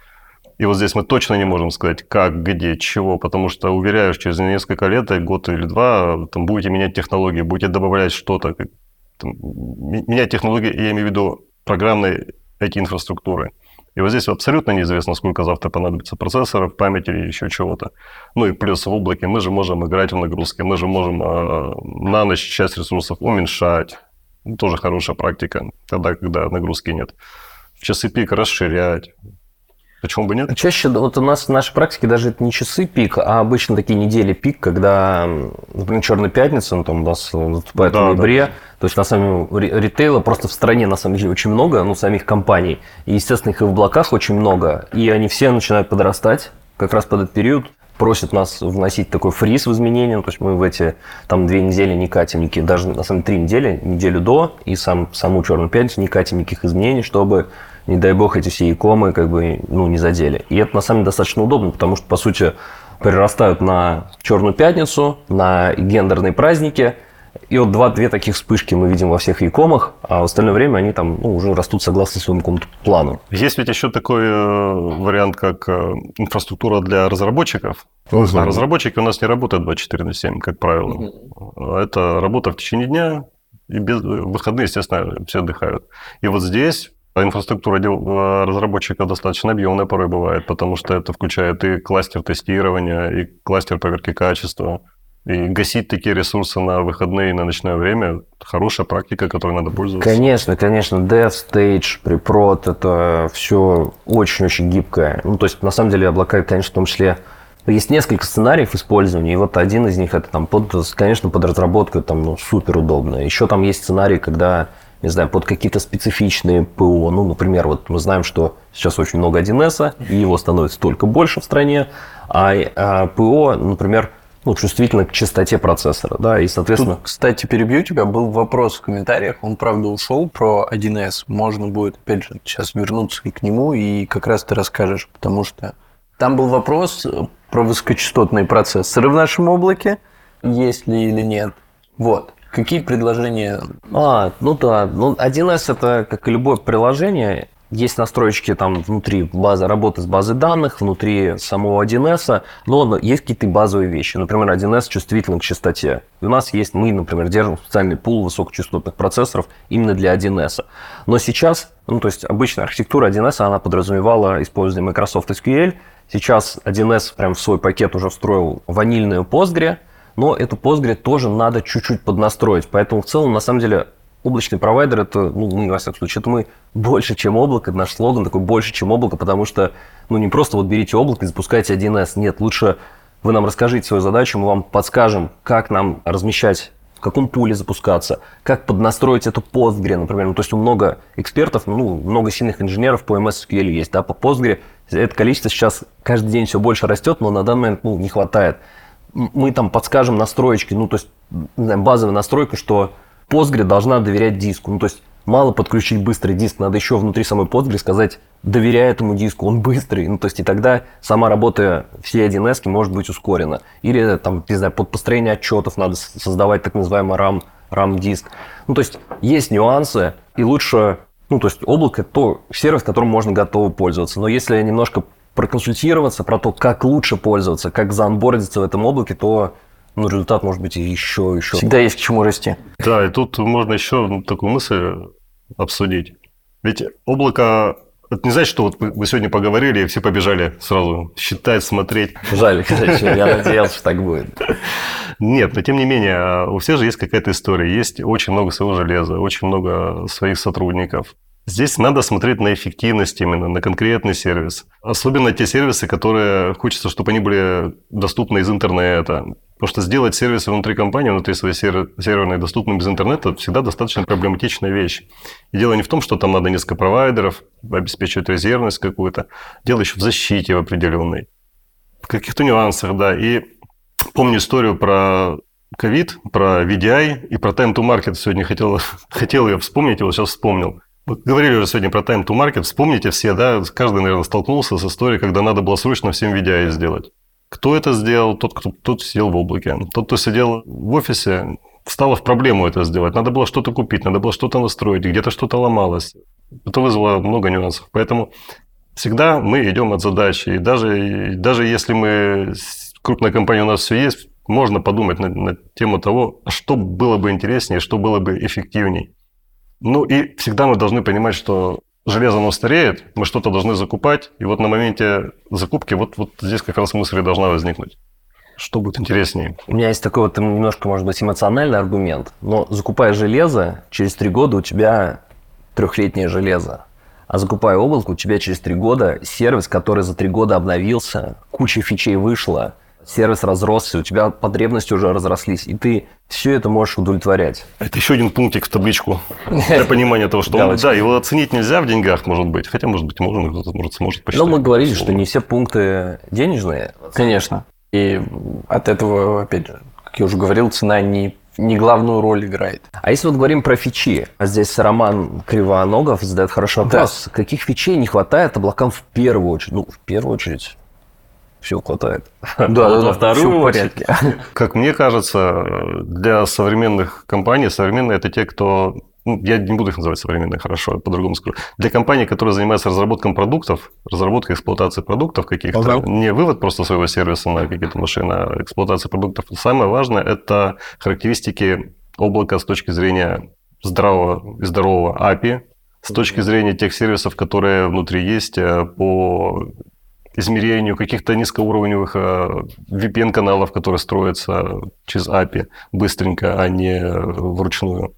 и вот здесь мы точно не можем сказать, как, где, чего, потому что, уверяю, через несколько лет, год или два, там будете менять технологии, будете добавлять что-то. Менять технологии, я имею в виду программной IT-инфраструктуры. И вот здесь абсолютно неизвестно, сколько завтра понадобится процессоров, памяти или еще чего-то. Ну и плюс в облаке мы же можем играть в нагрузке, мы же можем э, на ночь часть ресурсов уменьшать. Тоже хорошая практика, тогда, когда нагрузки нет. В часы пик расширять. Почему бы нет? Чаще вот у нас в нашей практике даже это не часы пик, а обычно такие недели пик, когда, например, Черная пятница, ну, там у нас наступает да, в ноябре, да. то есть на самом ритейла просто в стране на самом деле очень много, ну, самих компаний. И, естественно, их и в облаках очень много, и они все начинают подрастать как раз под этот период просят нас вносить такой фриз в изменения, ну, то есть мы в эти там две недели не катим никаких, даже на самом деле три недели, неделю до и сам, саму Черную пятницу не катим никаких изменений, чтобы не дай бог, эти все икомы как бы, ну, не задели. И это, на самом деле, достаточно удобно, потому что, по сути, перерастают на Черную пятницу, на гендерные праздники, и вот два-две таких вспышки мы видим во всех якомах, а в остальное время они там ну, уже растут согласно своему какому-то плану. Есть ведь еще такой э, вариант, как э, инфраструктура для разработчиков. А разработчики у нас не работают 24 на 7, как правило. Угу. Это работа в течение дня, И без, в выходные, естественно, все отдыхают. И вот здесь инфраструктура э, разработчиков достаточно объемная порой бывает, потому что это включает и кластер тестирования, и кластер проверки качества, и гасить такие ресурсы на выходные и на ночное время – хорошая практика, которой надо пользоваться. Конечно, конечно. Dev, Stage, Preprod – это все очень-очень гибкое. Ну, то есть, на самом деле, облака, конечно, в том числе есть несколько сценариев использования, и вот один из них это там под, конечно, под разработку там ну, супер удобно. Еще там есть сценарий, когда, не знаю, под какие-то специфичные ПО. Ну, например, вот мы знаем, что сейчас очень много 1С, и его становится только больше в стране, а, а ПО, например, ну, чувствительно к частоте процессора, да, и, соответственно... Тут, кстати, перебью тебя, был вопрос в комментариях, он, правда, ушел про 1С, можно будет, опять же, сейчас вернуться к нему, и как раз ты расскажешь, потому что там был вопрос про высокочастотные процессоры в нашем облаке, есть ли или нет. Вот. Какие предложения? А, ну да, ну 1С это как и любое приложение, есть настройки там внутри базы работы с базой данных, внутри самого 1С, но есть какие-то базовые вещи. Например, 1С чувствителен к частоте. У нас есть, мы, например, держим специальный пул высокочастотных процессоров именно для 1С. Но сейчас, ну то есть обычная архитектура 1С, она подразумевала использование Microsoft SQL. Сейчас 1С прям в свой пакет уже встроил ванильную Postgre, но эту Postgre тоже надо чуть-чуть поднастроить. Поэтому в целом, на самом деле, облачный провайдер это, ну, ну, во всяком случае, это мы больше, чем облако, наш слоган такой больше, чем облако, потому что, ну, не просто вот берите облако и запускайте 1С, нет, лучше вы нам расскажите свою задачу, мы вам подскажем, как нам размещать в каком пуле запускаться, как поднастроить эту Postgre, например. Ну, то есть много экспертов, ну, много сильных инженеров по MS SQL есть, да, по Postgre. Это количество сейчас каждый день все больше растет, но на данный момент ну, не хватает. Мы там подскажем настроечки, ну, то есть базовая настройка, что Postgre должна доверять диску. Ну, то есть мало подключить быстрый диск, надо еще внутри самой Postgre сказать, доверяй этому диску, он быстрый. Ну, то есть и тогда сама работа всей 1С может быть ускорена. Или, там, не знаю, под построение отчетов надо создавать так называемый RAM, RAM-диск. Ну, то есть есть нюансы, и лучше, ну, то есть облако – это то сервис, которым можно готово пользоваться. Но если немножко проконсультироваться про то, как лучше пользоваться, как заонбордиться в этом облаке, то ну, результат может быть еще, еще. Всегда есть к чему расти. Да, и тут можно еще такую мысль обсудить. Ведь облако это не значит, что вот вы сегодня поговорили, и все побежали сразу считать, смотреть. Жаль, кстати, я надеялся, что так будет. Нет, но тем не менее, у всех же есть какая-то история. Есть очень много своего железа, очень много своих сотрудников. Здесь надо смотреть на эффективность именно, на конкретный сервис. Особенно те сервисы, которые хочется, чтобы они были доступны из интернета. Потому что сделать сервисы внутри компании, внутри своей серверной доступным без интернета, всегда достаточно проблематичная вещь. И дело не в том, что там надо несколько провайдеров, обеспечивать резервность какую-то. Дело еще в защите в определенной. В каких-то нюансах, да. И помню историю про ковид, про VDI и про time to market. Сегодня хотел, хотел ее вспомнить, вот сейчас вспомнил. Мы говорили уже сегодня про time to market. Вспомните все, да, каждый, наверное, столкнулся с историей, когда надо было срочно всем VDI сделать. Кто это сделал? Тот, кто тот сидел в облаке. Тот, кто сидел в офисе, стало в проблему это сделать. Надо было что-то купить, надо было что-то настроить, где-то что-то ломалось. Это вызвало много нюансов. Поэтому всегда мы идем от задачи. И даже, даже если мы, крупная компания у нас все есть, можно подумать на, на тему того, а что было бы интереснее, что было бы эффективнее. Ну и всегда мы должны понимать, что железо оно стареет, мы что-то должны закупать, и вот на моменте закупки вот, вот здесь как раз мысль должна возникнуть. Что будет интереснее? У меня есть такой вот немножко, может быть, эмоциональный аргумент, но закупая железо, через три года у тебя трехлетнее железо. А закупая облако, у тебя через три года сервис, который за три года обновился, куча фичей вышла, сервис разросся, у тебя потребности уже разрослись, и ты все это можешь удовлетворять. Это еще один пунктик в табличку для понимания того, что он, да, его оценить нельзя в деньгах, может быть, хотя, может быть, можно, кто-то может сможет посчитать. Но мы говорили, что не все пункты денежные. Конечно. И от этого, опять же, как я уже говорил, цена не не главную роль играет. А если вот говорим про фичи, а здесь Роман Кривоногов задает хороший вопрос. Да. Каких фичей не хватает облакам в первую очередь? Ну, в первую очередь, все хватает. Да, да, да, вторую порядке. Как мне кажется, для современных компаний, современные это те, кто ну, я не буду их называть современные, хорошо, по-другому скажу. Для компаний, которые занимаются разработкой продуктов, разработкой эксплуатации продуктов каких-то, ага. не вывод просто своего сервиса на какие-то машины, а эксплуатация продуктов, самое важное – это характеристики облака с точки зрения здравого и здорового API с точки зрения тех сервисов, которые внутри есть э, по измерению каких-то низкоуровневых э, VPN-каналов, которые строятся через API быстренько, а не вручную.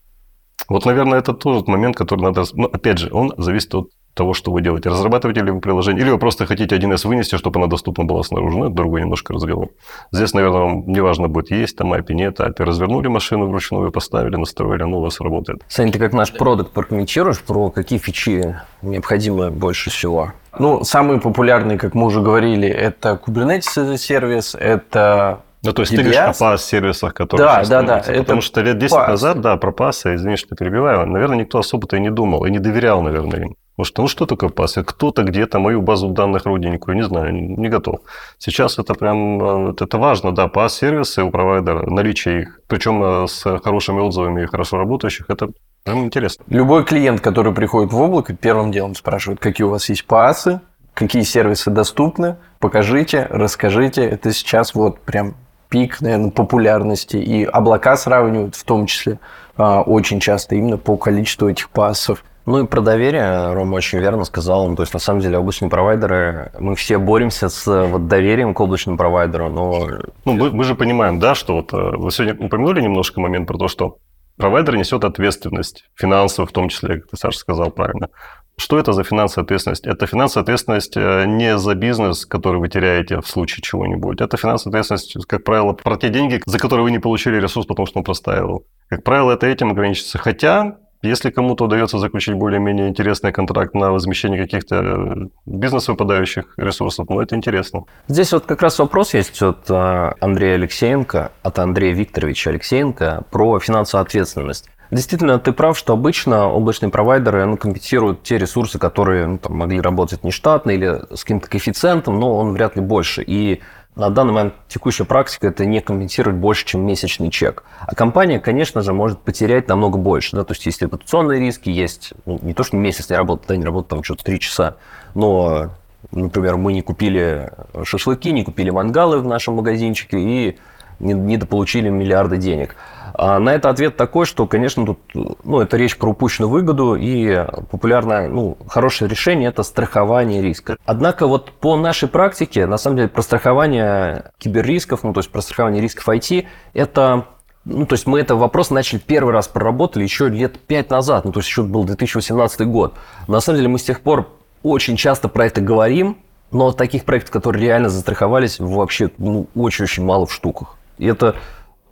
Вот, наверное, это тоже момент, который надо... Ну, опять же, он зависит от того, что вы делаете. Разрабатываете ли вы приложение, или вы просто хотите 1С вынести, чтобы она доступна была снаружи. Ну, это другой немножко разговор. Здесь, наверное, вам не важно будет, есть там API, нет API. Развернули машину вручную, поставили, настроили, оно у вас работает. Саня, ты как наш продукт прокомментируешь, про какие фичи необходимы больше всего? Ну, самые популярные, как мы уже говорили, это Kubernetes сервис, это ну, то есть DBS? ты говоришь о PaaS-сервисах, которые Да, да, да. Потому что лет 10 PaaS. назад, да, про PaaS, извини, что перебиваю, наверное, никто особо-то и не думал, и не доверял, наверное, им. Что, ну что такое PaaS? Кто-то где-то мою базу данных родненькую, не знаю, не готов. Сейчас это прям, э, это важно, да, PaaS-сервисы у провайдера, наличие их, причем э, с хорошими отзывами и хорошо работающих, это прям интересно. Любой клиент, который приходит в облако, первым делом спрашивает, какие у вас есть PaaS, какие сервисы доступны, покажите, расскажите. Это сейчас вот прям пик, наверное, популярности, и облака сравнивают в том числе очень часто именно по количеству этих пассов. Ну и про доверие Рома очень верно сказал. Ну, то есть, на самом деле, облачные провайдеры, мы все боремся с вот, доверием к облачному провайдеру, но... Ну, мы, мы же понимаем, да, что вот э, вы сегодня упомянули немножко момент про то, что провайдер несет ответственность, финансовую в том числе, как ты, Саша, сказал правильно. Что это за финансовая ответственность? Это финансовая ответственность э, не за бизнес, который вы теряете в случае чего-нибудь. Это финансовая ответственность, как правило, про те деньги, за которые вы не получили ресурс, потому что он простаивал. Как правило, это этим ограничится. Хотя, если кому-то удается заключить более-менее интересный контракт на возмещение каких-то э, бизнес-выпадающих ресурсов, ну, это интересно. Здесь вот как раз вопрос есть от э, Андрея Алексеенко, от Андрея Викторовича Алексеенко про финансовую ответственность. Действительно, ты прав, что обычно облачные провайдеры ну, компенсируют те ресурсы, которые ну, там, могли работать нештатно или с каким-то коэффициентом, но он вряд ли больше. И на данный момент текущая практика это не компенсировать больше, чем месячный чек. А компания, конечно же, может потерять намного больше. Да? То есть есть репутационные риски, есть ну, не то, что месяц не работает, да, не работает там что-то 3 часа, но, например, мы не купили шашлыки, не купили мангалы в нашем магазинчике и недополучили миллиарды денег. А на это ответ такой, что, конечно, тут ну, это речь про упущенную выгоду, и популярное, ну, хорошее решение – это страхование риска. Однако вот по нашей практике, на самом деле, про страхование киберрисков, ну, то есть про страхование рисков IT, это ну, то есть мы этот вопрос начали первый раз проработали еще лет пять назад, ну, то есть еще был 2018 год. На самом деле мы с тех пор очень часто про это говорим, но таких проектов, которые реально застраховались, вообще ну, очень-очень мало в штуках. И это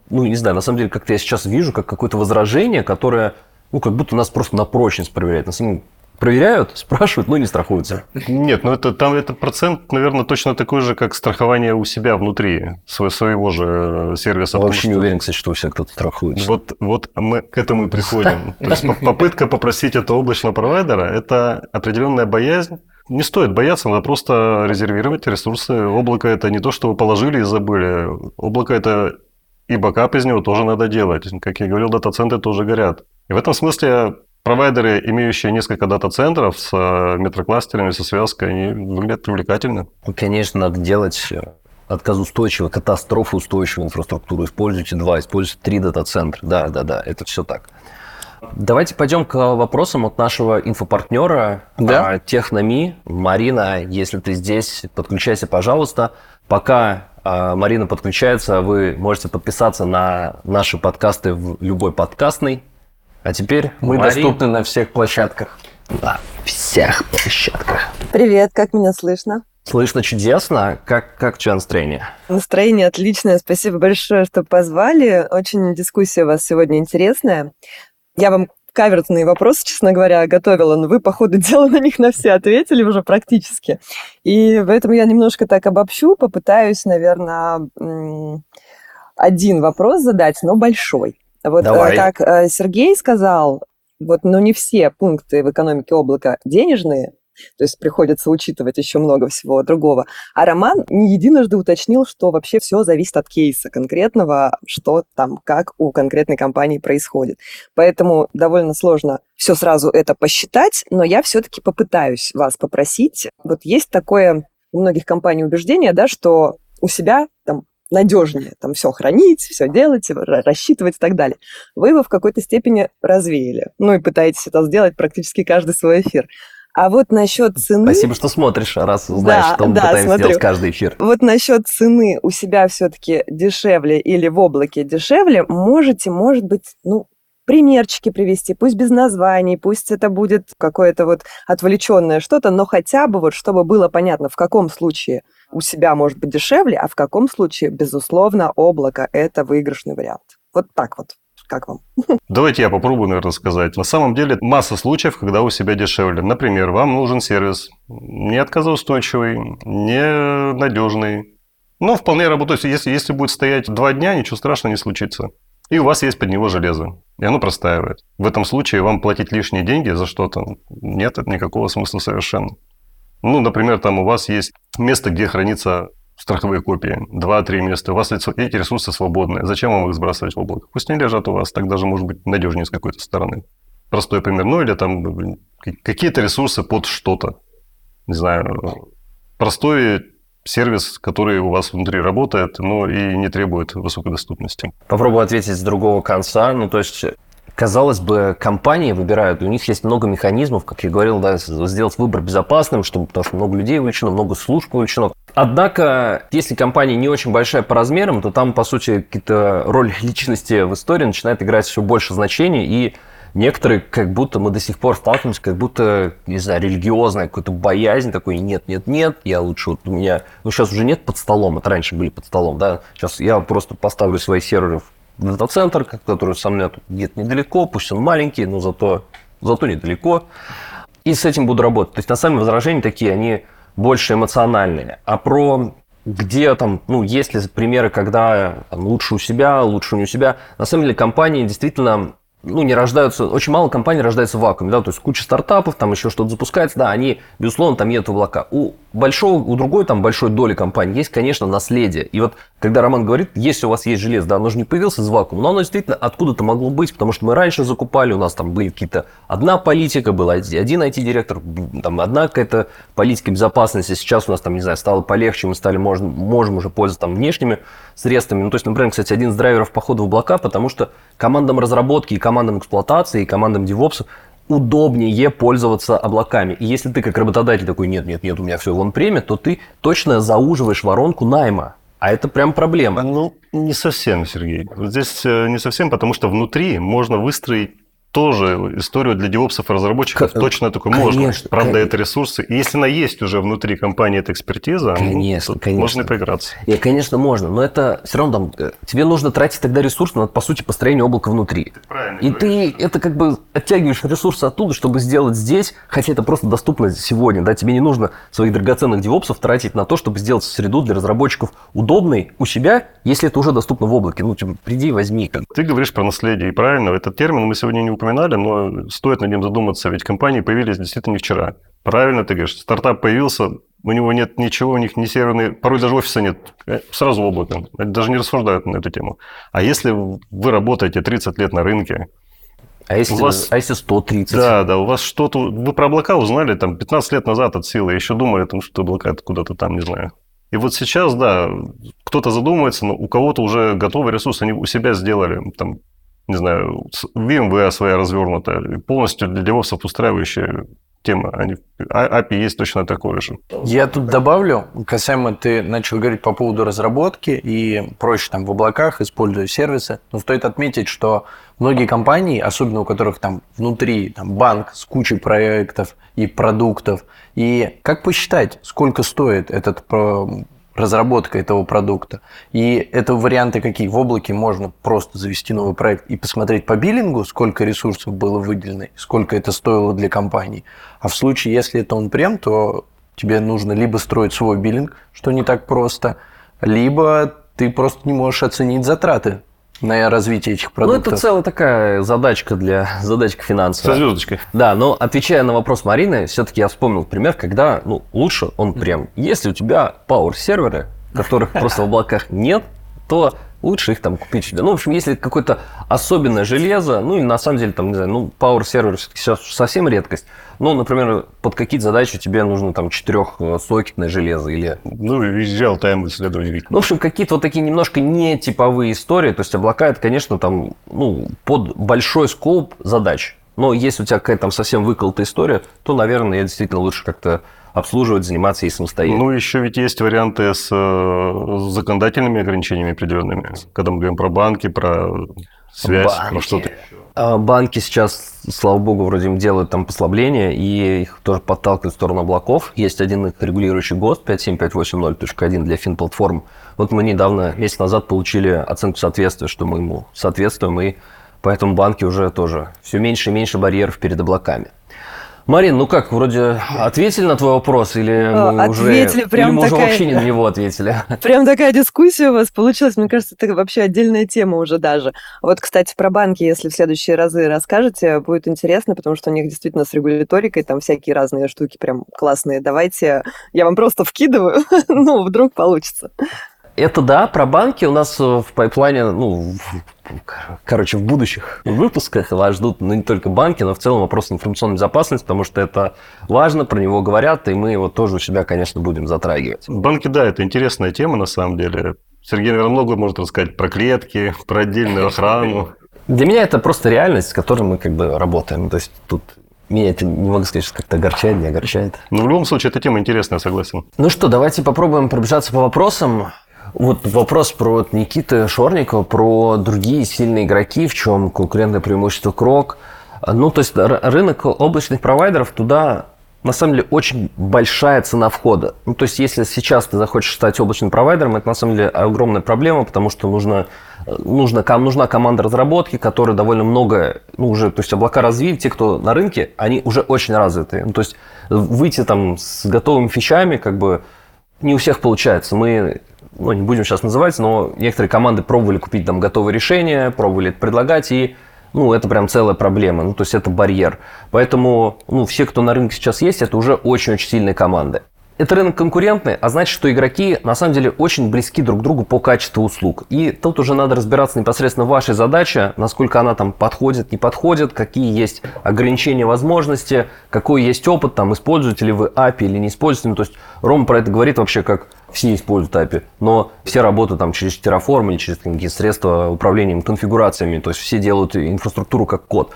ну, не знаю, на самом деле, как-то я сейчас вижу, как какое-то возражение, которое, ну, как будто нас просто на прочность проверяет. На самом проверяют, спрашивают, но не страхуются. Нет, ну это там этот процент, наверное, точно такой же, как страхование у себя внутри своего же э, сервиса. Я вообще что... не уверен, кстати, что у себя кто-то страхуется. Вот, вот мы к этому и приходим. То есть попытка попросить это облачного провайдера – это определенная боязнь, не стоит бояться, надо просто резервировать ресурсы. Облако это не то, что вы положили и забыли. Облако это и бэкап из него тоже надо делать. Как я говорил, дата-центры тоже горят. И в этом смысле провайдеры, имеющие несколько дата-центров с э, метрокластерами, со связкой, они выглядят привлекательно. Ну, конечно, надо делать э, отказоустойчивую, катастрофоустойчивую инфраструктуру. Используйте два, используйте три дата-центра. Да, да, да, это все так. Давайте пойдем к вопросам от нашего инфопартнера да? А, Техноми. Марина, если ты здесь, подключайся, пожалуйста. Пока Марина подключается, вы можете подписаться на наши подкасты в любой подкастный. А теперь мы Мари... доступны на всех площадках. На всех площадках. Привет, как меня слышно? Слышно чудесно. Как, как у тебя настроение? Настроение отличное. Спасибо большое, что позвали. Очень дискуссия у вас сегодня интересная. Я вам каверзные вопросы, честно говоря, готовила, но вы, по ходу дела, на них на все ответили уже практически. И поэтому я немножко так обобщу, попытаюсь, наверное, один вопрос задать, но большой. Вот э, Давай. как э, Сергей сказал, вот, но не все пункты в экономике облака денежные, то есть приходится учитывать еще много всего другого. А Роман не единожды уточнил, что вообще все зависит от кейса конкретного, что там, как у конкретной компании происходит. Поэтому довольно сложно все сразу это посчитать, но я все-таки попытаюсь вас попросить. Вот есть такое у многих компаний убеждение, да, что у себя там надежнее там все хранить, все делать, ра- рассчитывать и так далее. Вы его в какой-то степени развеяли. Ну и пытаетесь это сделать практически каждый свой эфир. А вот насчет цены... Спасибо, что смотришь, раз знаешь, Да, что мы да, пытаемся смотрю. сделать каждый эфир. Вот насчет цены у себя все-таки дешевле или в облаке дешевле, можете, может быть, ну, примерчики привести, пусть без названий, пусть это будет какое-то вот отвлеченное что-то, но хотя бы вот чтобы было понятно, в каком случае у себя может быть дешевле, а в каком случае, безусловно, облако – это выигрышный вариант. Вот так вот. Как вам? Давайте я попробую, наверное, сказать. На самом деле масса случаев, когда у себя дешевле. Например, вам нужен сервис не отказоустойчивый, не надежный, но вполне работает. Если, если будет стоять два дня, ничего страшного не случится. И у вас есть под него железо, и оно простаивает. В этом случае вам платить лишние деньги за что-то нет никакого смысла совершенно. Ну, например, там у вас есть место, где хранится страховые копии, два-три места. У вас эти ресурсы свободные. Зачем вам их сбрасывать в облако? Пусть они лежат у вас, так даже может быть надежнее с какой-то стороны. Простой пример. Ну, или там какие-то ресурсы под что-то. Не знаю, простой сервис, который у вас внутри работает, но и не требует высокой доступности. Попробую ответить с другого конца. Ну, то есть, казалось бы, компании выбирают, у них есть много механизмов, как я говорил, да, сделать выбор безопасным, чтобы, потому что много людей вовлечено, много служб вовлечено. Однако, если компания не очень большая по размерам, то там, по сути, какие-то роль личности в истории начинает играть все больше значений, и некоторые, как будто мы до сих пор сталкиваемся, как будто, не знаю, религиозная какая-то боязнь, такой, нет, нет, нет, я лучше, вот у меня, ну, сейчас уже нет под столом, это раньше были под столом, да, сейчас я просто поставлю свои серверы в дата-центр, который со мной где-то недалеко, пусть он маленький, но зато, зато недалеко, и с этим буду работать. То есть, на самом деле, возражения такие, они больше эмоциональные. А про где там, ну, есть ли примеры, когда там, лучше у себя, лучше не у себя. На самом деле компании действительно ну, не рождаются, очень мало компаний рождается в вакууме, да, то есть куча стартапов, там еще что-то запускается, да, они, безусловно, там едут в облака. У большого, у другой там большой доли компании есть, конечно, наследие. И вот, когда Роман говорит, если у вас есть железо, да, оно же не появилось из вакуума, но оно действительно откуда-то могло быть, потому что мы раньше закупали, у нас там были какие-то, одна политика, был один IT-директор, там одна какая-то политика безопасности, сейчас у нас там, не знаю, стало полегче, мы стали, можем, можем уже пользоваться там внешними средствами. Ну, то есть, например, кстати, один из драйверов похода в облака, потому что командам разработки и командам эксплуатации, и командам DevOps удобнее пользоваться облаками. И если ты как работодатель такой, нет, нет, нет, у меня все в он-преме, то ты точно зауживаешь воронку найма. А это прям проблема. Ну, не совсем, Сергей. Здесь не совсем, потому что внутри можно выстроить тоже историю для девопсов и разработчиков К- точно такой конечно, можно. Правда, конечно. это ресурсы. И если она есть уже внутри компании, эта экспертиза, ну, Конечно, тут конечно. можно и поиграться. И, конечно, можно, но это все равно там, э, тебе нужно тратить тогда ресурс на, по сути, построение облака внутри. Правильно И ты это как бы оттягиваешь ресурсы оттуда, чтобы сделать здесь, хотя это просто доступно сегодня, да, тебе не нужно своих драгоценных девопсов тратить на то, чтобы сделать среду для разработчиков удобной у себя, если это уже доступно в облаке. Ну, типа, приди, возьми. Ты говоришь про наследие, и правильно, этот термин мы сегодня не упоминали, но стоит над ним задуматься, ведь компании появились действительно не вчера. Правильно ты говоришь, стартап появился, у него нет ничего, у них ни серверной, порой даже офиса нет, э, сразу облако. Они даже не рассуждают на эту тему. А если вы работаете 30 лет на рынке, А если, У вас- а если 130? да, да, у вас что-то, вы про облака узнали там 15 лет назад от силы, еще думали, там, что облака куда-то там, не знаю. И вот сейчас, да, кто-то задумывается, но у кого-то уже готовый ресурс, они у себя сделали, там, не знаю, VMware своя развернутая, полностью для девопсов устраивающая тема. Они, а- API есть точно такое же. Я тут добавлю, касаемо ты начал говорить по поводу разработки и проще там в облаках, используя сервисы. Но стоит отметить, что многие компании, особенно у которых там внутри там, банк с кучей проектов и продуктов, и как посчитать, сколько стоит этот про- разработка этого продукта. И это варианты какие? В облаке можно просто завести новый проект и посмотреть по биллингу, сколько ресурсов было выделено, сколько это стоило для компании. А в случае, если это он прем, то тебе нужно либо строить свой биллинг, что не так просто, либо ты просто не можешь оценить затраты на развитие этих Ну, продуктов. это целая такая задачка для задачка Со финансовая. звездочкой. Да, но отвечая на вопрос Марины, все-таки я вспомнил пример, когда ну, лучше он прям. Если у тебя power серверы, которых просто в облаках нет, то лучше их там купить. Ну, в общем, если какое-то особенное железо, ну, и на самом деле, там, не знаю, ну, Power Server все-таки сейчас совсем редкость. Ну, например, под какие-то задачи тебе нужно там четырехсокетное железо или... Ну, и real-time исследование. Ну, в общем, какие-то вот такие немножко не типовые истории. То есть облака это, конечно, там, ну, под большой скоп задач. Но если у тебя какая-то там совсем выколотая история, то, наверное, я действительно лучше как-то обслуживать, заниматься ей самостоятельно. Ну, еще ведь есть варианты с э, законодательными ограничениями определенными. Когда мы говорим про банки, про связь, Банки. про что-то. А Банки сейчас, слава богу, вроде им делают там послабления, и их тоже подталкивают в сторону облаков. Есть один их регулирующий ГОСТ 57580.1 для финплатформ. Вот мы недавно, месяц назад, получили оценку соответствия, что мы ему соответствуем, и поэтому банки уже тоже все меньше и меньше барьеров перед облаками. Марин, ну как, вроде ответили на твой вопрос, или мы А, уже, ответили, прям или мы уже такая- вообще не на него ответили? Прям такая дискуссия у вас получилась. Мне кажется, это вообще отдельная тема уже даже. Вот, кстати, про банки, если в следующие разы расскажете, будет интересно, потому что у них действительно с регуляторикой там всякие разные штуки прям классные. Давайте я вам просто вкидываю, ну, вдруг получится. Это да, про банки у нас э, в пайплайне, ну, короче, в будущих выпусках вас ждут ну, не только банки, но в целом вопрос информационной безопасности, потому что это важно, про него говорят, и мы его тоже у себя, конечно, будем затрагивать. Банки, да, это интересная тема на самом деле. Сергей, наверное, много может рассказать про клетки, про отдельную охрану. Для меня это просто реальность, с которой мы как бы работаем. То есть тут меня это, не могу сказать, что как-то огорчает, не огорчает. Но в любом случае, эта тема интересная, согласен. Ну что, давайте попробуем пробежаться по вопросам. Вот вопрос про вот Никиты Шорникова, про другие сильные игроки, в чем конкурентное преимущество Крок. Ну, то есть рынок облачных провайдеров туда на самом деле очень большая цена входа. Ну, то есть, если сейчас ты захочешь стать облачным провайдером, это на самом деле огромная проблема, потому что нужно, нужно, нужна команда разработки, которая довольно много, ну, уже, то есть, облака развили, те, кто на рынке, они уже очень развиты. Ну, то есть, выйти там с готовыми фичами, как бы, не у всех получается. Мы, ну, не будем сейчас называть, но некоторые команды пробовали купить там готовые решения, пробовали это предлагать, и ну, это прям целая проблема, ну, то есть это барьер. Поэтому, ну, все, кто на рынке сейчас есть, это уже очень-очень сильные команды. Это рынок конкурентный, а значит, что игроки на самом деле очень близки друг к другу по качеству услуг. И тут уже надо разбираться непосредственно в вашей задаче, насколько она там подходит, не подходит, какие есть ограничения, возможности, какой есть опыт, там, используете ли вы API или не используете. Ну, то есть Рома про это говорит вообще как все используют API, но все работают там через Terraform или через какие-то средства управления конфигурациями, то есть все делают инфраструктуру как код.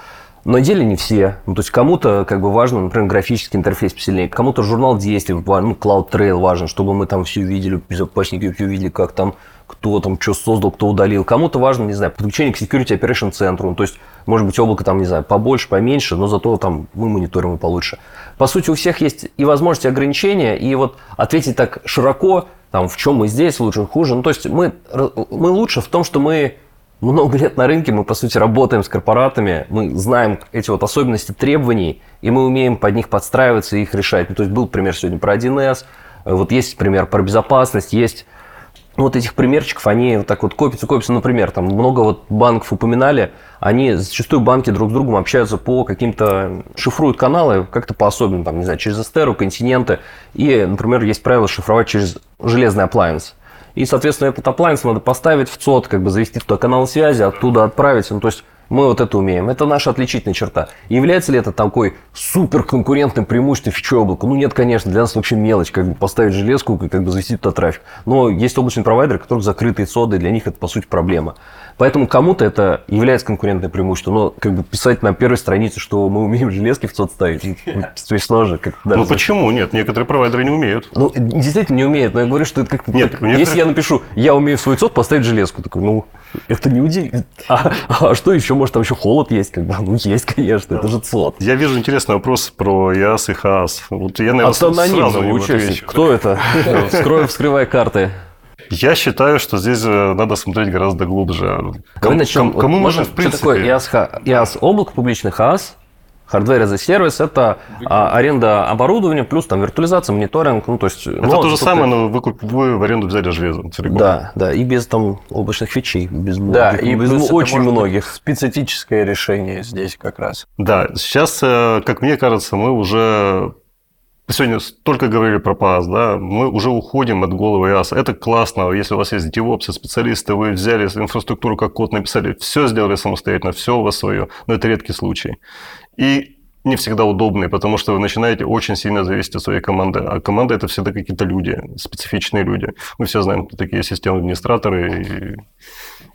На деле не все. Ну, то есть кому-то как бы важно, например, графический интерфейс посильнее, кому-то журнал действий, ну, Cloud Trail важен, чтобы мы там все видели, безопасники все видели, как там, кто там что создал, кто удалил. Кому-то важно, не знаю, подключение к Security Operation центру. Ну, то есть, может быть, облако там, не знаю, побольше, поменьше, но зато там мы мониторим его получше. По сути, у всех есть и возможности, и ограничения, и вот ответить так широко, там, в чем мы здесь, лучше, хуже. Ну, то есть, мы, мы лучше в том, что мы много лет на рынке, мы, по сути, работаем с корпоратами, мы знаем эти вот особенности требований, и мы умеем под них подстраиваться и их решать. Ну, то есть был пример сегодня про 1С, вот есть пример про безопасность, есть вот этих примерчиков, они вот так вот копятся, копятся. Например, там много вот банков упоминали, они зачастую банки друг с другом общаются по каким-то, шифруют каналы как-то по-особенному, там, не знаю, через Эстеру, континенты. И, например, есть правило шифровать через железный appliance. И, соответственно, этот appliance надо поставить в ЦОД, как бы завести туда канал связи, оттуда отправить. Ну, то есть мы вот это умеем. Это наша отличительная черта. И является ли это такой супер конкурентным преимуществом фичой облака? Ну нет, конечно, для нас вообще мелочь, как бы поставить железку и как бы завести туда трафик. Но есть облачные провайдеры, которые закрытые соды, для них это по сути проблема. Поэтому кому-то это является конкурентным преимуществом. Но как бы писать на первой странице, что мы умеем железки в ЦОД ставить, ну, смешно же. Как Ну почему? Нет, некоторые провайдеры не умеют. ну, действительно не умеет, но я говорю, что это как Нет, некоторых- Если я напишу, я умею в свой ЦОД поставить железку, такой, ну, это не удивительно. А, а что еще? Может, там еще холод есть? Как бы? Ну, есть, конечно, это же ЦОД. Я вижу интересный вопрос про ЯС и ХАС. Вот я, наверное, Автононим сразу отвечу. Кто это? Вскрывай карты. Я считаю, что здесь э, надо смотреть гораздо глубже. Давай Кому, начнем. кому- Вот можно, можно- в принципе... Что такое IaaS, IaaS облако, публичный HaaS? Hardware as a сервис – это а, аренда оборудования, плюс там виртуализация, мониторинг. Ну, то есть, Это то же самое, но вы, вы в аренду взяли железо целиком. Да, да, и без там облачных фичей, без, Да, многих, и без это очень многих. Специфическое решение здесь как раз. Да, сейчас, э, как мне кажется, мы уже Сегодня столько говорили про PaaS, да, мы уже уходим от головы IaaS. Это классно, если у вас есть DevOps, специалисты, вы взяли инфраструктуру как код, написали, все сделали самостоятельно, все у вас свое, но это редкий случай. И не всегда удобные, потому что вы начинаете очень сильно зависеть от своей команды. А команда – это всегда какие-то люди, специфичные люди. Мы все знаем, кто такие системные администраторы, и,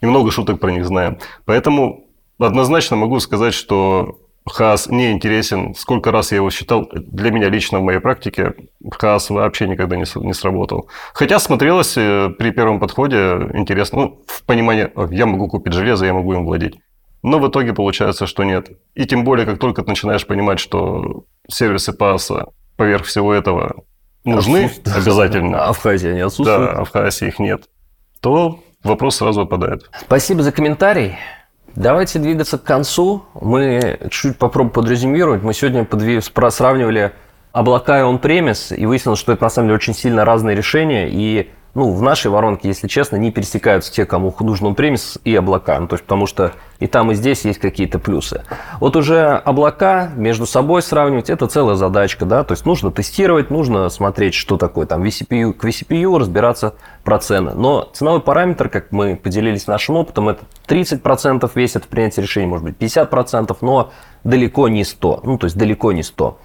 и много шуток про них знаем. Поэтому однозначно могу сказать, что ХАС не интересен. Сколько раз я его считал, для меня лично в моей практике ХАС вообще никогда не, не сработал. Хотя смотрелось э, при первом подходе интересно, ну, в понимании, я могу купить железо, я могу им владеть. Но в итоге получается, что нет. И тем более, как только ты начинаешь понимать, что сервисы паса поверх всего этого нужны обязательно. А в хасе они отсутствуют. Да, а в хасе их нет. То вопрос сразу отпадает. Спасибо за комментарий. Давайте двигаться к концу. Мы чуть попробуем подрезюмировать. Мы сегодня подвиг... сравнивали облака и он-премис, и выяснилось, что это на самом деле очень сильно разные решения, и ну, в нашей воронке, если честно, не пересекаются те, кому нужен премис и облака. Ну, то есть, потому что и там, и здесь есть какие-то плюсы. Вот уже облака между собой сравнивать, это целая задачка, да, то есть нужно тестировать, нужно смотреть, что такое там VCPU к VCPU, разбираться про цены. Но ценовой параметр, как мы поделились нашим опытом, это 30% весит в принятии решений, может быть 50%, но далеко не 100, ну, то есть далеко не 100.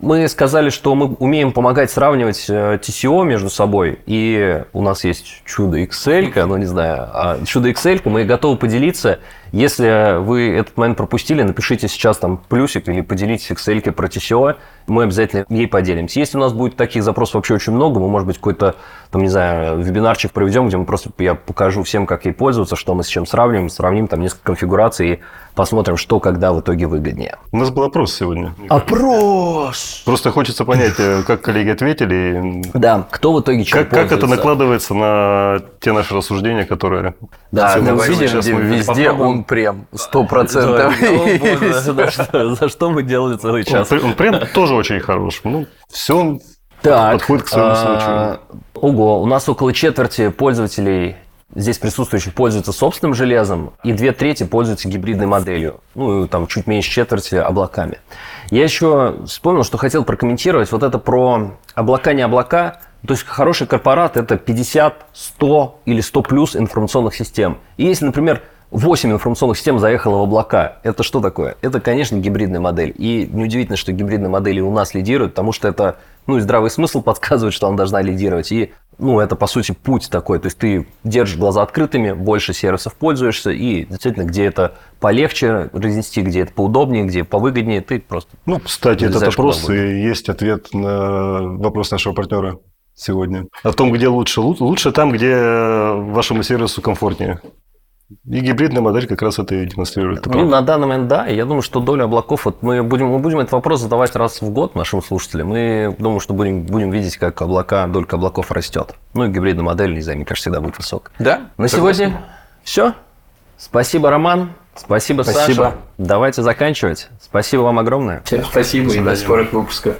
Мы сказали, что мы умеем помогать сравнивать э, TCO между собой, и у нас есть чудо Excel, ну не знаю, а чудо Excel, мы готовы поделиться. Если вы этот момент пропустили, напишите сейчас там плюсик или поделитесь Excel про TCO, мы обязательно ей поделимся. Если у нас будет таких запросов вообще очень много, мы, может быть, какой-то, там, не знаю, вебинарчик проведем, где мы просто, я покажу всем, как ей пользоваться, что мы с чем сравним, сравним там несколько конфигураций и посмотрим, что когда в итоге выгоднее. У нас был опрос сегодня. Опрос! Просто хочется понять, э, как коллеги ответили. Да, кто в итоге чем как, как это накладывается на те наши рассуждения, которые... Да, мы видим, везде он прям, сто процентов. За что- мы делали целый час? Он, прям тоже очень хорош. Ну, все Так, подходит к своему а, Ого, у нас около четверти пользователей здесь присутствующих пользуются собственным железом, и две трети пользуются гибридной моделью. Ну, и там чуть меньше четверти облаками. Я еще вспомнил, что хотел прокомментировать вот это про облака, не облака. То есть хороший корпорат – это 50, 100 или 100 плюс информационных систем. И если, например, 8 информационных систем заехало в облака. Это что такое? Это, конечно, гибридная модель. И неудивительно, что гибридная модель и у нас лидирует, потому что это, ну, и здравый смысл подсказывает, что она должна лидировать. И, ну, это, по сути, путь такой. То есть ты держишь глаза открытыми, больше сервисов пользуешься, и действительно, где это полегче разнести, где это поудобнее, где повыгоднее, ты просто... Ну, кстати, этот опрос и есть ответ на вопрос нашего партнера сегодня. О том, где лучше. Лу- Лучше там, где вашему сервису комфортнее. И гибридная модель как раз это и демонстрирует. Ну, на данный момент, да. Я думаю, что доля облаков, вот мы будем, мы будем этот вопрос задавать раз в год нашим слушателям. И думаю, что будем, будем видеть, как облака, долька облаков растет. Ну и гибридная модель, не знаю, мне кажется, всегда будет высокая. Да? На сегодня все. Спасибо, Роман. Спасибо, Спасибо. Саша. Давайте заканчивать. Спасибо вам огромное. Всем спасибо и до скорых выпусков.